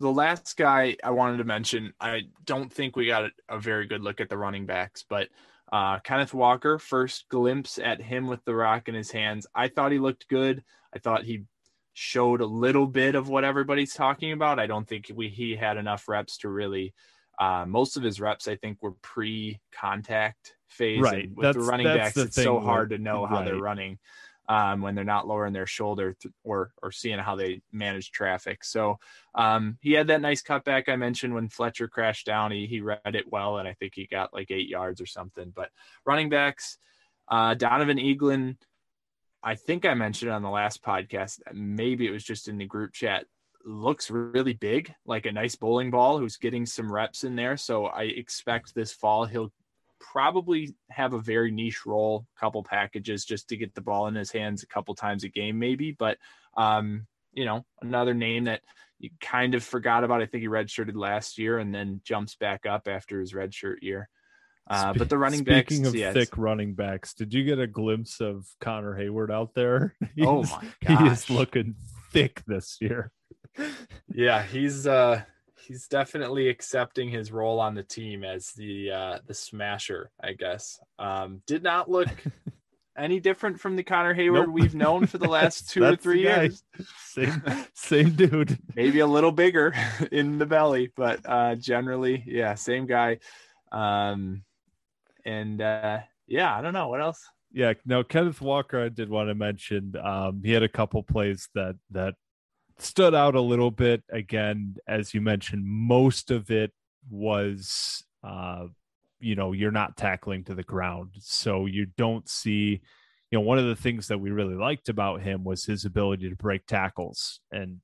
Speaker 2: the last guy I wanted to mention, I don't think we got a, very good look at the running backs, but uh, Kenneth Walker, first glimpse at him with the rock in his hands. I thought he looked good. I thought he showed a little bit of what everybody's talking about. I don't think we he had enough reps to really. Uh, most of his reps, I think, were pre-contact phase.
Speaker 1: Right.
Speaker 2: And with that's, the running backs, it's so hard to know how right. they're running um, when they're not lowering their shoulder th- or or seeing how they manage traffic. So um, he had that nice cutback I mentioned when Fletcher crashed down. He he read it well, and I think he got like eight yards or something. But running backs, uh, Donovan Eaglin. I think I mentioned on the last podcast. Maybe it was just in the group chat. Looks really big, like a nice bowling ball who's getting some reps in there. So I expect this fall he'll probably have a very niche role, couple packages just to get the ball in his hands a couple times a game, maybe. But um, you know, another name that you kind of forgot about. I think he redshirted last year and then jumps back up after his redshirt year. Uh, but the running
Speaker 1: backs. Speaking
Speaker 2: of
Speaker 1: yeah, thick running backs, did you get a glimpse of Connor Heyward out there?
Speaker 2: He's, oh my gosh.
Speaker 1: he is looking thick this year.
Speaker 2: yeah, he's uh he's definitely accepting his role on the team as the uh the smasher, I guess. Um did not look any different from the Connor Heyward nope. we've known for the last two or three years.
Speaker 1: Same same dude.
Speaker 2: Maybe a little bigger in the belly, but uh generally, yeah, same guy. Um and uh yeah, I don't know what else.
Speaker 1: Yeah, no, Kenneth Walker I did want to mention. Um he had a couple plays that that stood out a little bit. Again, as you mentioned, most of it was, uh, you know, you're not tackling to the ground. So you don't see, you know, one of the things that we really liked about him was his ability to break tackles. And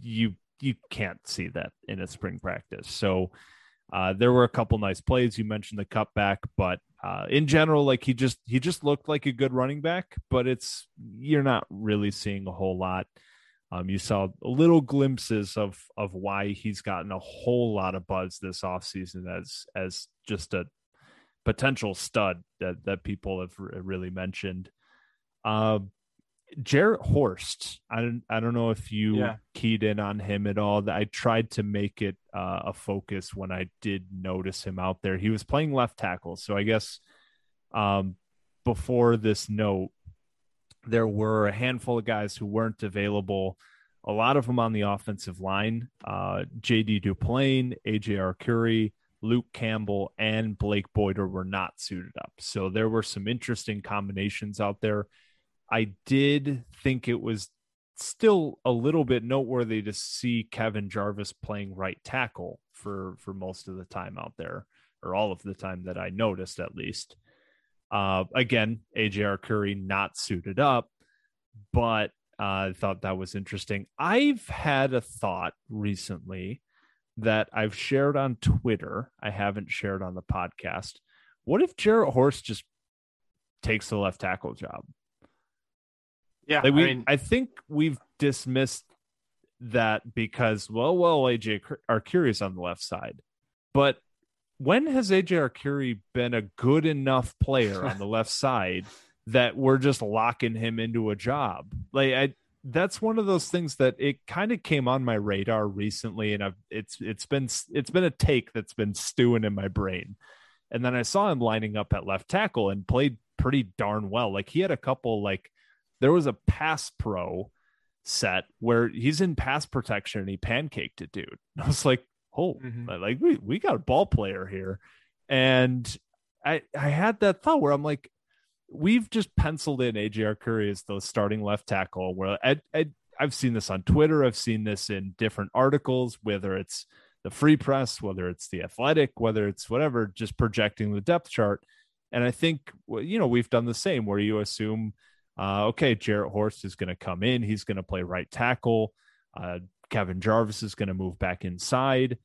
Speaker 1: you, you can't see that in a spring practice. So, uh, there were a couple nice plays. You mentioned the cutback, but uh, in general, like he just he just looked like a good running back. But it's you're not really seeing a whole lot. Um, you saw little glimpses of of why he's gotten a whole lot of buzz this offseason as as just a potential stud that that people have really mentioned. Uh, Jarrett Horst, I don't I don't know if you yeah. keyed in on him at all. I tried to make it uh, a focus when I did notice him out there. He was playing left tackle, so I guess um, before this note, there were a handful of guys who weren't available. A lot of them on the offensive line. Uh, J.D. Duplain, A.J. Arcuri, Luke Campbell, and Blake Boyder were not suited up. So there were some interesting combinations out there. I did think it was still a little bit noteworthy to see Kevin Jarvis playing right tackle for for most of the time out there, or all of the time that I noticed at least. Uh, again, AJ Arcuri not suited up, but uh, I thought that was interesting. I've had a thought recently that I've shared on Twitter. I haven't shared on the podcast. What if Jarrett Horst just takes the left tackle job?
Speaker 2: Yeah,
Speaker 1: Like we, I,
Speaker 2: I
Speaker 1: think we've dismissed that because, well, well, AJ Arcuri's on the left side, but when has AJ Arcuri been a good enough player on the left side that we're just locking him into a job? Like, I that's one of those things that it kind of came on my radar recently, and I've it's it's been it's been a take that's been stewing in my brain, and then I saw him lining up at left tackle and played pretty darn well. Like he had a couple like there was a pass pro set where he's in pass protection and he pancaked a dude. I was like, oh,
Speaker 2: Mhm.
Speaker 1: like we we got a ball player here, and I I had that thought where I'm like, we've just penciled in AJ Arcuri as the starting left tackle. Where I, I I've seen this on Twitter, I've seen this in different articles, whether it's the free press, whether it's the athletic, whether it's whatever, just projecting the depth chart. And I think you know we've done the same where you assume, uh, okay, Jarrett Horst is going to come in, he's going to play right tackle. Uh, Kevin Jarvis is going to move back inside,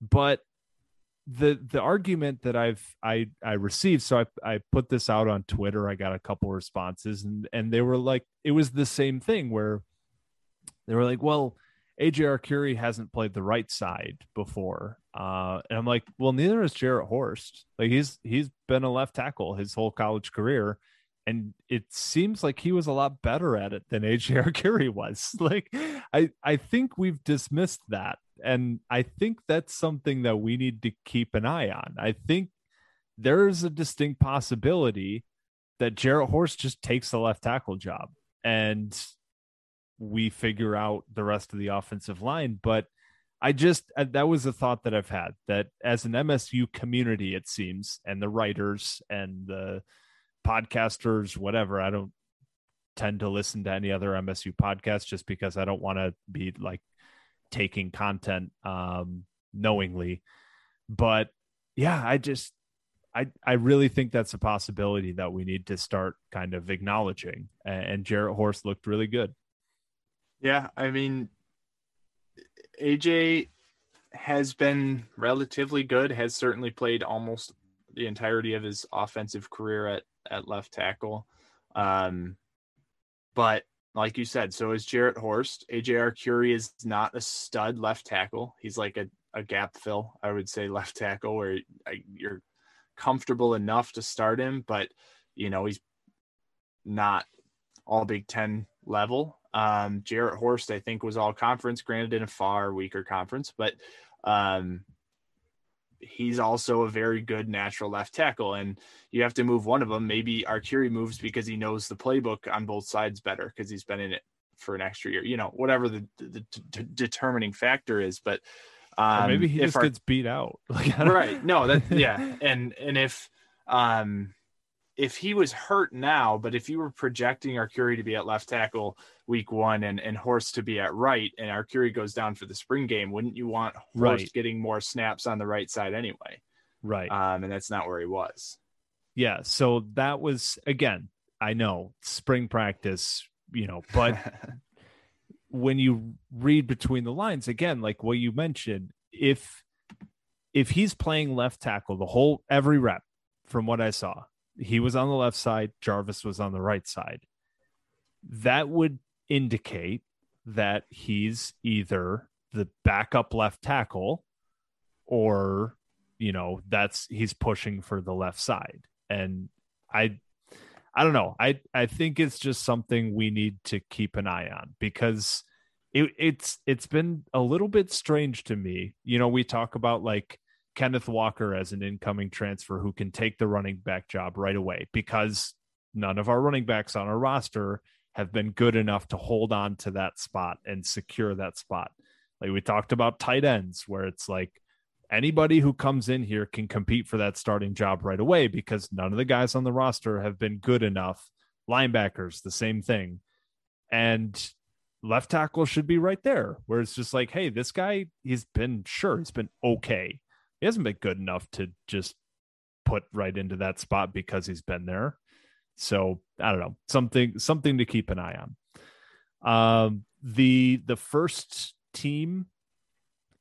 Speaker 1: but the the argument that I've I I received, so I I put this out on Twitter. I got a couple responses, and and they were like, it was the same thing where they were like, well, AJ Arcuri hasn't played the right side before. Uh, and I'm like, well, neither has Jarrett Horst. Like he's he's been a left tackle his whole college career. And it seems like he was a lot better at it than AJ Arcuri was. Like I I think we've dismissed that. And I think that's something that we need to keep an eye on. I think there's a distinct possibility that Jarrett Horst just takes the left tackle job. And we figure out the rest of the offensive line. But I just, uh, that was a thought that I've had that as an MSU community, it seems, and the writers and the podcasters, whatever, I don't tend to listen to any other MSU podcast just because I don't want to be like taking content um, knowingly. But yeah, I just, I, I really think that's a possibility that we need to start kind of acknowledging. And, and Jarrett Horst looked really good.
Speaker 2: Yeah, I mean, AJ has been relatively good. Has certainly played almost the entirety of his offensive career at at left tackle. Um, but like you said, so is Jarrett Horst. AJ Arcuri is not a stud left tackle. He's like a, a gap fill, I would say, left tackle where you're comfortable enough to start him, but you know he's not all Big Ten level. Um, Jarrett Horst, I think, was all conference, granted in a far weaker conference, but um, he's also a very good natural left tackle. And you have to move one of them. Maybe Arcuri moves because he knows the playbook on both sides better because he's been in it for an extra year, you know, whatever the, the, the determining factor is. But um,
Speaker 1: maybe he
Speaker 2: if
Speaker 1: just
Speaker 2: Ar-
Speaker 1: gets beat out. Like,
Speaker 2: right no that yeah and and if um if he was hurt now but if you were projecting Arcuri to be at left tackle week one and and Horst to be at right and Arcuri goes down for the spring game wouldn't you want Horst
Speaker 1: Right.
Speaker 2: getting more snaps on the right side anyway
Speaker 1: right.
Speaker 2: um and that's not where he was
Speaker 1: yeah. So that was, again, I know spring practice, you know, but when you read between the lines again like what you mentioned if if he's playing left tackle the whole every rep from what i saw he was on the left side jarvis was on the right side that would indicate that he's either the backup left tackle or you know that's he's pushing for the left side and i I don't know. I I think it's just something we need to keep an eye on because it, it's it's been a little bit strange to me. You know, we talk about like Kenneth Walker as an incoming transfer who can take the running back job right away because none of our running backs on our roster have been good enough to hold on to that spot and secure that spot. Like we talked about tight ends where it's like anybody who comes in here can compete for that starting job right away because none of the guys on the roster have been good enough. Linebackers, the same thing. And left tackle should be right there, where it's just like, hey, this guy, he's been sure, he's been okay. He hasn't been good enough to just put right into that spot because he's been there. So I don't know something something to keep an eye on. Um, the the first team,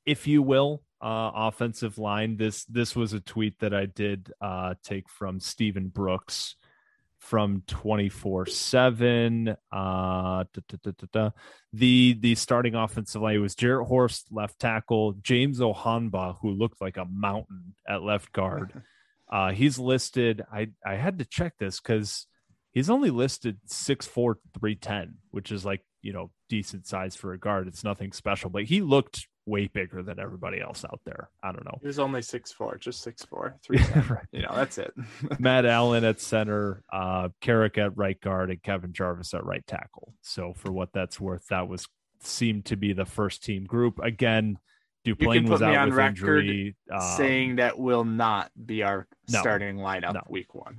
Speaker 1: if you will, uh, offensive line. This this was a tweet that I did uh, take from Stephen Brooks from 24 7 uh the the starting offensive line was jarrett horst left tackle james ohanba who looked like a mountain at left guard. Uh he's listed i i had to check this because he's only listed 6'4 310 which is like you know decent size for a guard. It's nothing special but he looked way bigger than everybody else out there. I don't know.
Speaker 2: He was only six four, just six four, three. right. You know, that's it.
Speaker 1: Matt Allen at center, uh, Carrick at right guard, and Kevin Jarvis at right tackle. So for what that's worth, that was seemed to be the first team group. Again, Duplain was out with injury,
Speaker 2: um, saying that will not be our no, starting lineup no. week one.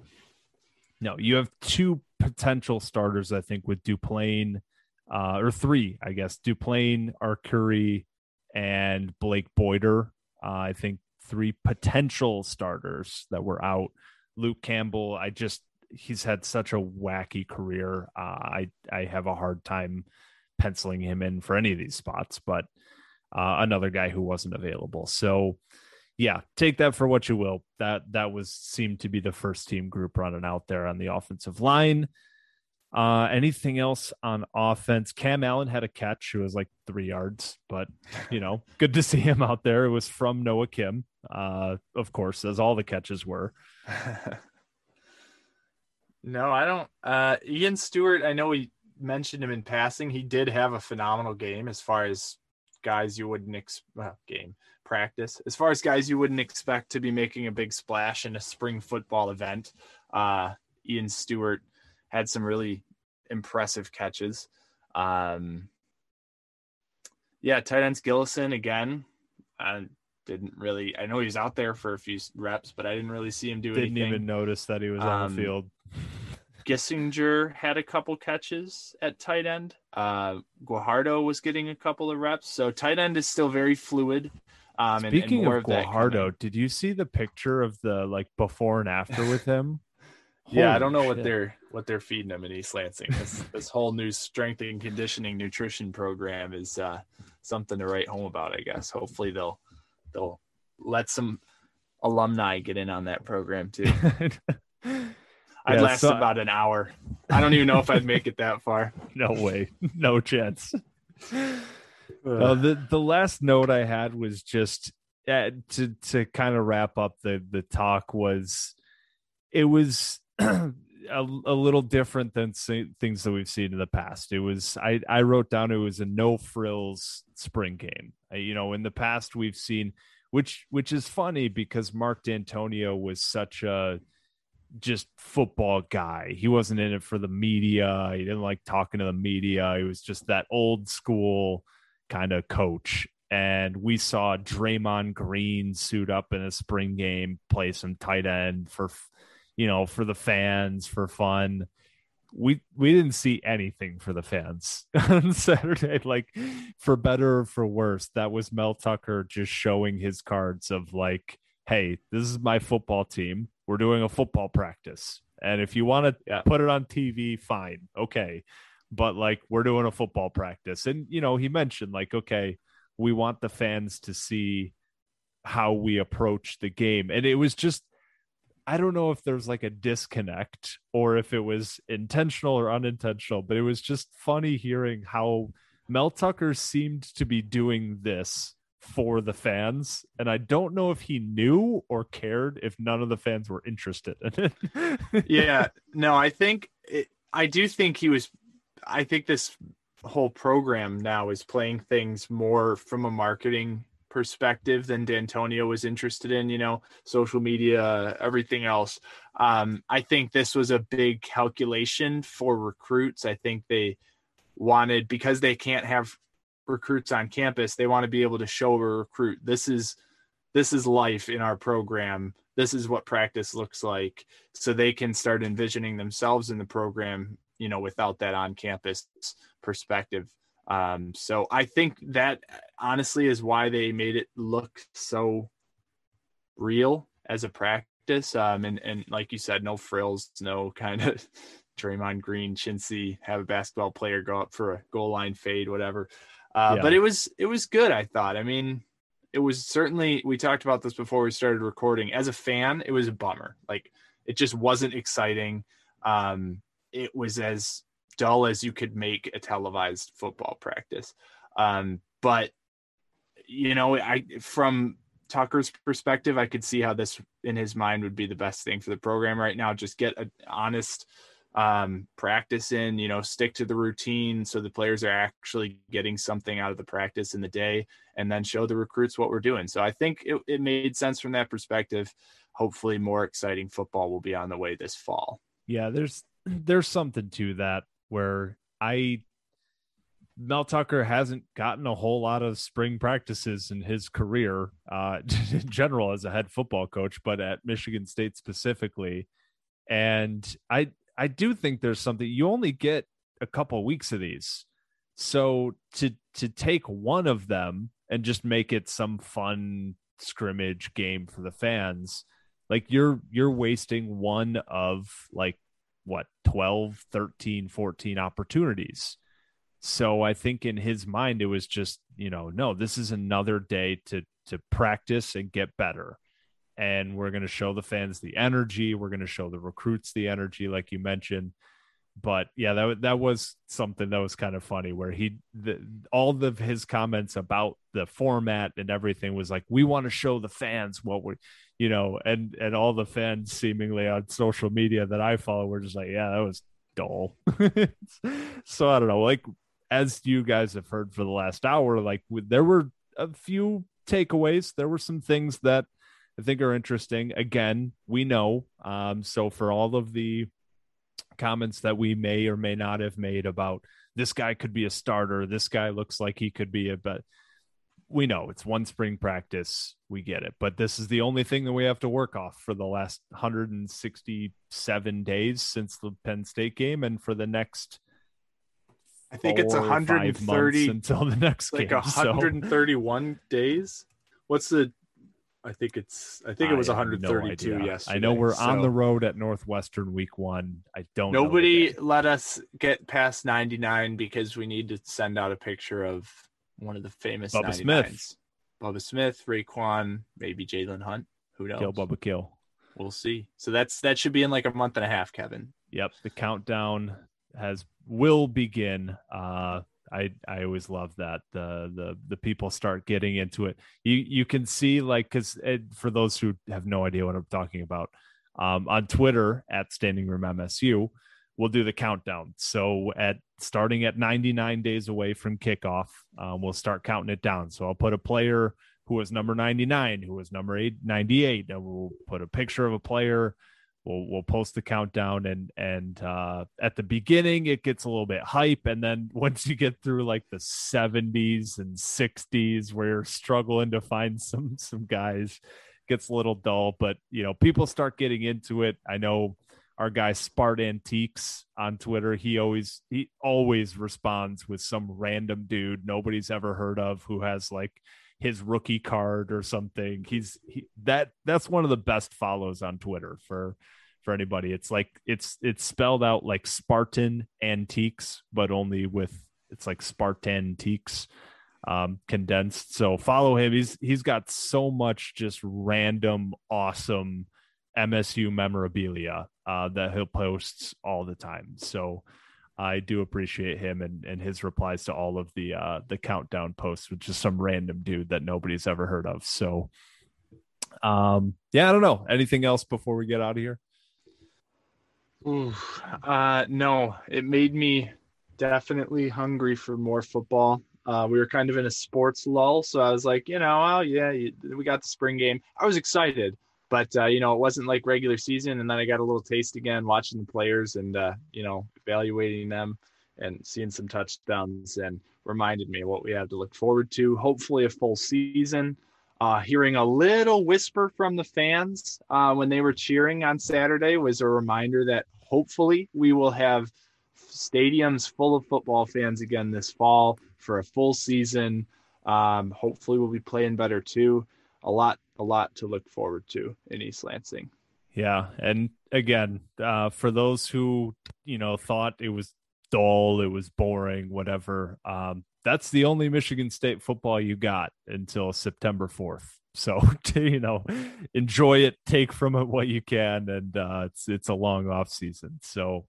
Speaker 1: No, you have two potential starters, I think, with Duplain, uh, or three, I guess. Duplain, Arcuri, and Blake Boyder. Uh, I think three potential starters that were out. Luke Campbell, I just he's had such a wacky career. Uh, I I have a hard time penciling him in for any of these spots, but uh, another guy who wasn't available. So yeah, take that for what you will. That that was seemed to be the first team group running out there on the offensive line. Uh, anything else on offense? Cam Allen had a catch. It was like three yards, but you know, good to see him out there. It was from Noah Kim, uh, of course, as all the catches were.
Speaker 2: no, I don't. Uh, Ian Stewart, I know we mentioned him in passing. He did have a phenomenal game as far as guys you wouldn't. Well, game practice as far as guys you wouldn't expect to be making a big splash in a spring football event. Uh, Ian Stewart had some really impressive catches. Um, yeah, tight ends Gillison again. I didn't really. I know he was out there for a few reps, but I didn't really see him do
Speaker 1: didn't
Speaker 2: anything.
Speaker 1: Didn't even notice that he was um, on the um, field.
Speaker 2: Gissinger had a couple catches at tight end. Uh, Guajardo was getting a couple of reps. So tight end is still very fluid.
Speaker 1: Um, Speaking and, and of, of Guajardo, did you see the picture of the like before and after with him?
Speaker 2: Yeah, I don't know shit. what they're what they're feeding him in East Lansing. This this whole new strength and conditioning nutrition program is uh, something to write home about. I guess. Hopefully they'll they'll let some alumni get in on that program too. I'd yeah, last so, about an hour. I don't even know if I'd make it that far.
Speaker 1: No way. No chance. uh, the the last note I had was just uh, to to kind of wrap up the the talk was it was a, a, little different than things that we've seen in the past. It was I I wrote down it was a no frills spring game. you know, in the past we've seen which which is funny because Mark Dantonio was such a just football guy. He wasn't in it for the media. He didn't like talking to the media. He was just that old school kind of coach. And we saw Draymond Green suit up in a spring game, play some tight end for you know, for the fans, for fun. We we didn't see anything for the fans on Saturday, like for better or for worse. That was Mel Tucker just showing his cards of like, hey, this is my football team. We're doing a football practice. And if you want to yeah. put it on TV, fine. Okay. But like we're doing a football practice. And you know, he mentioned like, okay, we want the fans to see how we approach the game. And it was just I don't know if there's like a disconnect or if it was intentional or unintentional, but it was just funny hearing how Mel Tucker seemed to be doing this for the fans. And I don't know if he knew or cared if none of the fans were interested in
Speaker 2: it. yeah. No, I think it, I do think he was, I think this whole program now is playing things more from a marketing perspective than Dantonio was interested in, you know, social media, everything else. Um, I think this was a big calculation for recruits. I think they wanted, because they can't have recruits on campus, they want to be able to show a recruit this is this is life in our program. This is what practice looks like. So they can start envisioning themselves in the program, you know, without that on campus perspective. Um, so I think that honestly is why they made it look so real as a practice. Um, and, and like you said, no frills, no kind of Draymond Green, chintzy, have a basketball player go up for a goal line fade, whatever. Uh, yeah. But it was it was good. I thought. I mean, it was certainly. We talked about this before we started recording. As a fan, it was a bummer. Like it just wasn't exciting. Um, it was as dull as you could make a televised football practice. Um, but you know, I from Tucker's perspective, I could see how this in his mind would be the best thing for the program right now. Just get an honest um, practice in, you know, stick to the routine so the players are actually getting something out of the practice in the day and then show the recruits what we're doing. So I think it, it made sense from that perspective. Hopefully more exciting football will be on the way this fall.
Speaker 1: Yeah, there's there's something to that where I Mel Tucker hasn't gotten a whole lot of spring practices in his career, uh, in general as a head football coach, but at Michigan State specifically. And I I do think there's something you only get a couple weeks of these. So to to take one of them and just make it some fun scrimmage game for the fans, like you're you're wasting one of like what 12, 13, 14 opportunities. So I think in his mind it was just, you know, no, this is another day to to practice and get better and we're going to show the fans the energy. We're going to show the recruits the energy, like you mentioned. But yeah, that that was something that was kind of funny, where he the, all of his comments about the format and everything was like, we want to show the fans what we, you know, and and all the fans seemingly on social media that I follow were just like, yeah, that was dull. so I don't know, like as you guys have heard for the last hour, like there were a few takeaways. There were some things that I think are interesting. Again, we know. Um, so for all of the comments that we may or may not have made about this guy could be a starter, this guy looks like he could be a but we know it's one spring practice. We get it. But this is the only thing that we have to work off for the last 167 days since the Penn State game and for the next
Speaker 2: I think it's 130
Speaker 1: until the next
Speaker 2: like
Speaker 1: game.
Speaker 2: 131 so. days. What's the I think it's. I think it was 132 no yesterday.
Speaker 1: I know we're so. on the road at Northwestern week one. I don't.
Speaker 2: Nobody let us get past 99 because we need to send out a picture of one of the famous
Speaker 1: Bubba 99s. Smith,
Speaker 2: Bubba Smith, Raekwon, maybe Jalen Hunt. Who knows?
Speaker 1: Kill Bubba Kill.
Speaker 2: We'll see. So that's that should be in like a month and a half, Kevin.
Speaker 1: Yep, the countdown has will begin. Uh, I I always love that the the the people start getting into it. You you can see like because for those who have no idea what I'm talking about, um, on Twitter at Standing Room MSU, we'll do the countdown. So at starting at 99 days away from kickoff, um, we'll start counting it down. So I'll put a player who was number 99, who was number eight, 98, and we'll put a picture of a player we'll we'll post the countdown and and uh, at the beginning it gets a little bit hype and then once you get through like the 70s and 60s where you're struggling to find some some guys gets a little dull but you know people start getting into it i know our guy Spart Antiques on Twitter. He always he always responds with some random dude nobody's ever heard of who has like his rookie card or something. He's he, that that's one of the best follows on Twitter for for anybody. It's like it's it's spelled out like Spartan Antiques, but only with it's like Spartan Antiques um condensed. So follow him. He's he's got so much just random awesome MSU memorabilia uh that he'll post all the time. So I do appreciate him and, and his replies to all of the uh, the countdown posts, which is some random dude that nobody's ever heard of. So, um, yeah, I don't know. Anything else before we get out of here?
Speaker 2: Ooh, uh, no, it made me definitely hungry for more football. Uh, we were kind of in a sports lull, so I was like, you know, oh yeah, we got the spring game. I was excited, but uh, you know, it wasn't like regular season. And then I got a little taste again watching the players and uh, you know, evaluating them and seeing some touchdowns and reminded me what we have to look forward to. Hopefully, a full season. Uh, hearing a little whisper from the fans uh, when they were cheering on Saturday was a reminder that hopefully we will have stadiums full of football fans again this fall for a full season. Um, hopefully, we'll be playing better too. A lot a lot to look forward to in East Lansing.
Speaker 1: Yeah, and again, uh, for those who you know thought it was dull, it was boring, whatever. Um, that's the only Michigan State football you got until September fourth. So you know, enjoy it, take from it what you can, and uh, it's it's a long off season. So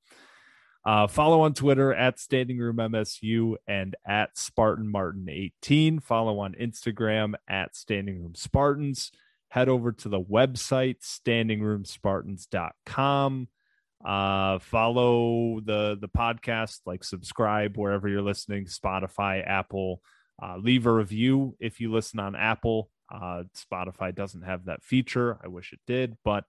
Speaker 1: uh, follow on Twitter at Standing Room MSU and at Spartan Martin 18. Follow on Instagram at Standing Room Spartans. Head over to the website standingroomspartans.com. Uh, follow the the podcast, like subscribe wherever you're listening, Spotify, Apple. Uh, leave a review if you listen on Apple. Uh, Spotify doesn't have that feature. I wish it did, but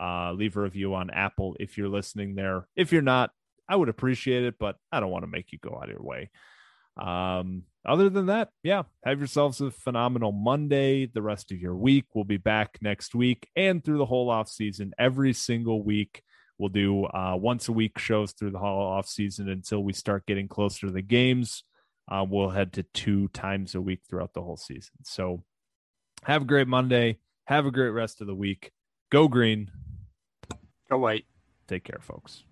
Speaker 1: uh, leave a review on Apple if you're listening there. If you're not, I would appreciate it, but I don't want to make you go out of your way. Um, other than that, yeah, have yourselves a phenomenal Monday. The rest of your week. We'll be back next week and through the whole off season. Every single week, we'll do uh, once a week shows through the whole off season until we start getting closer to the games. Uh, we'll head to two times a week throughout the whole season. So, have a great Monday. Have a great rest of the week. Go green.
Speaker 2: Go white.
Speaker 1: Take care, folks.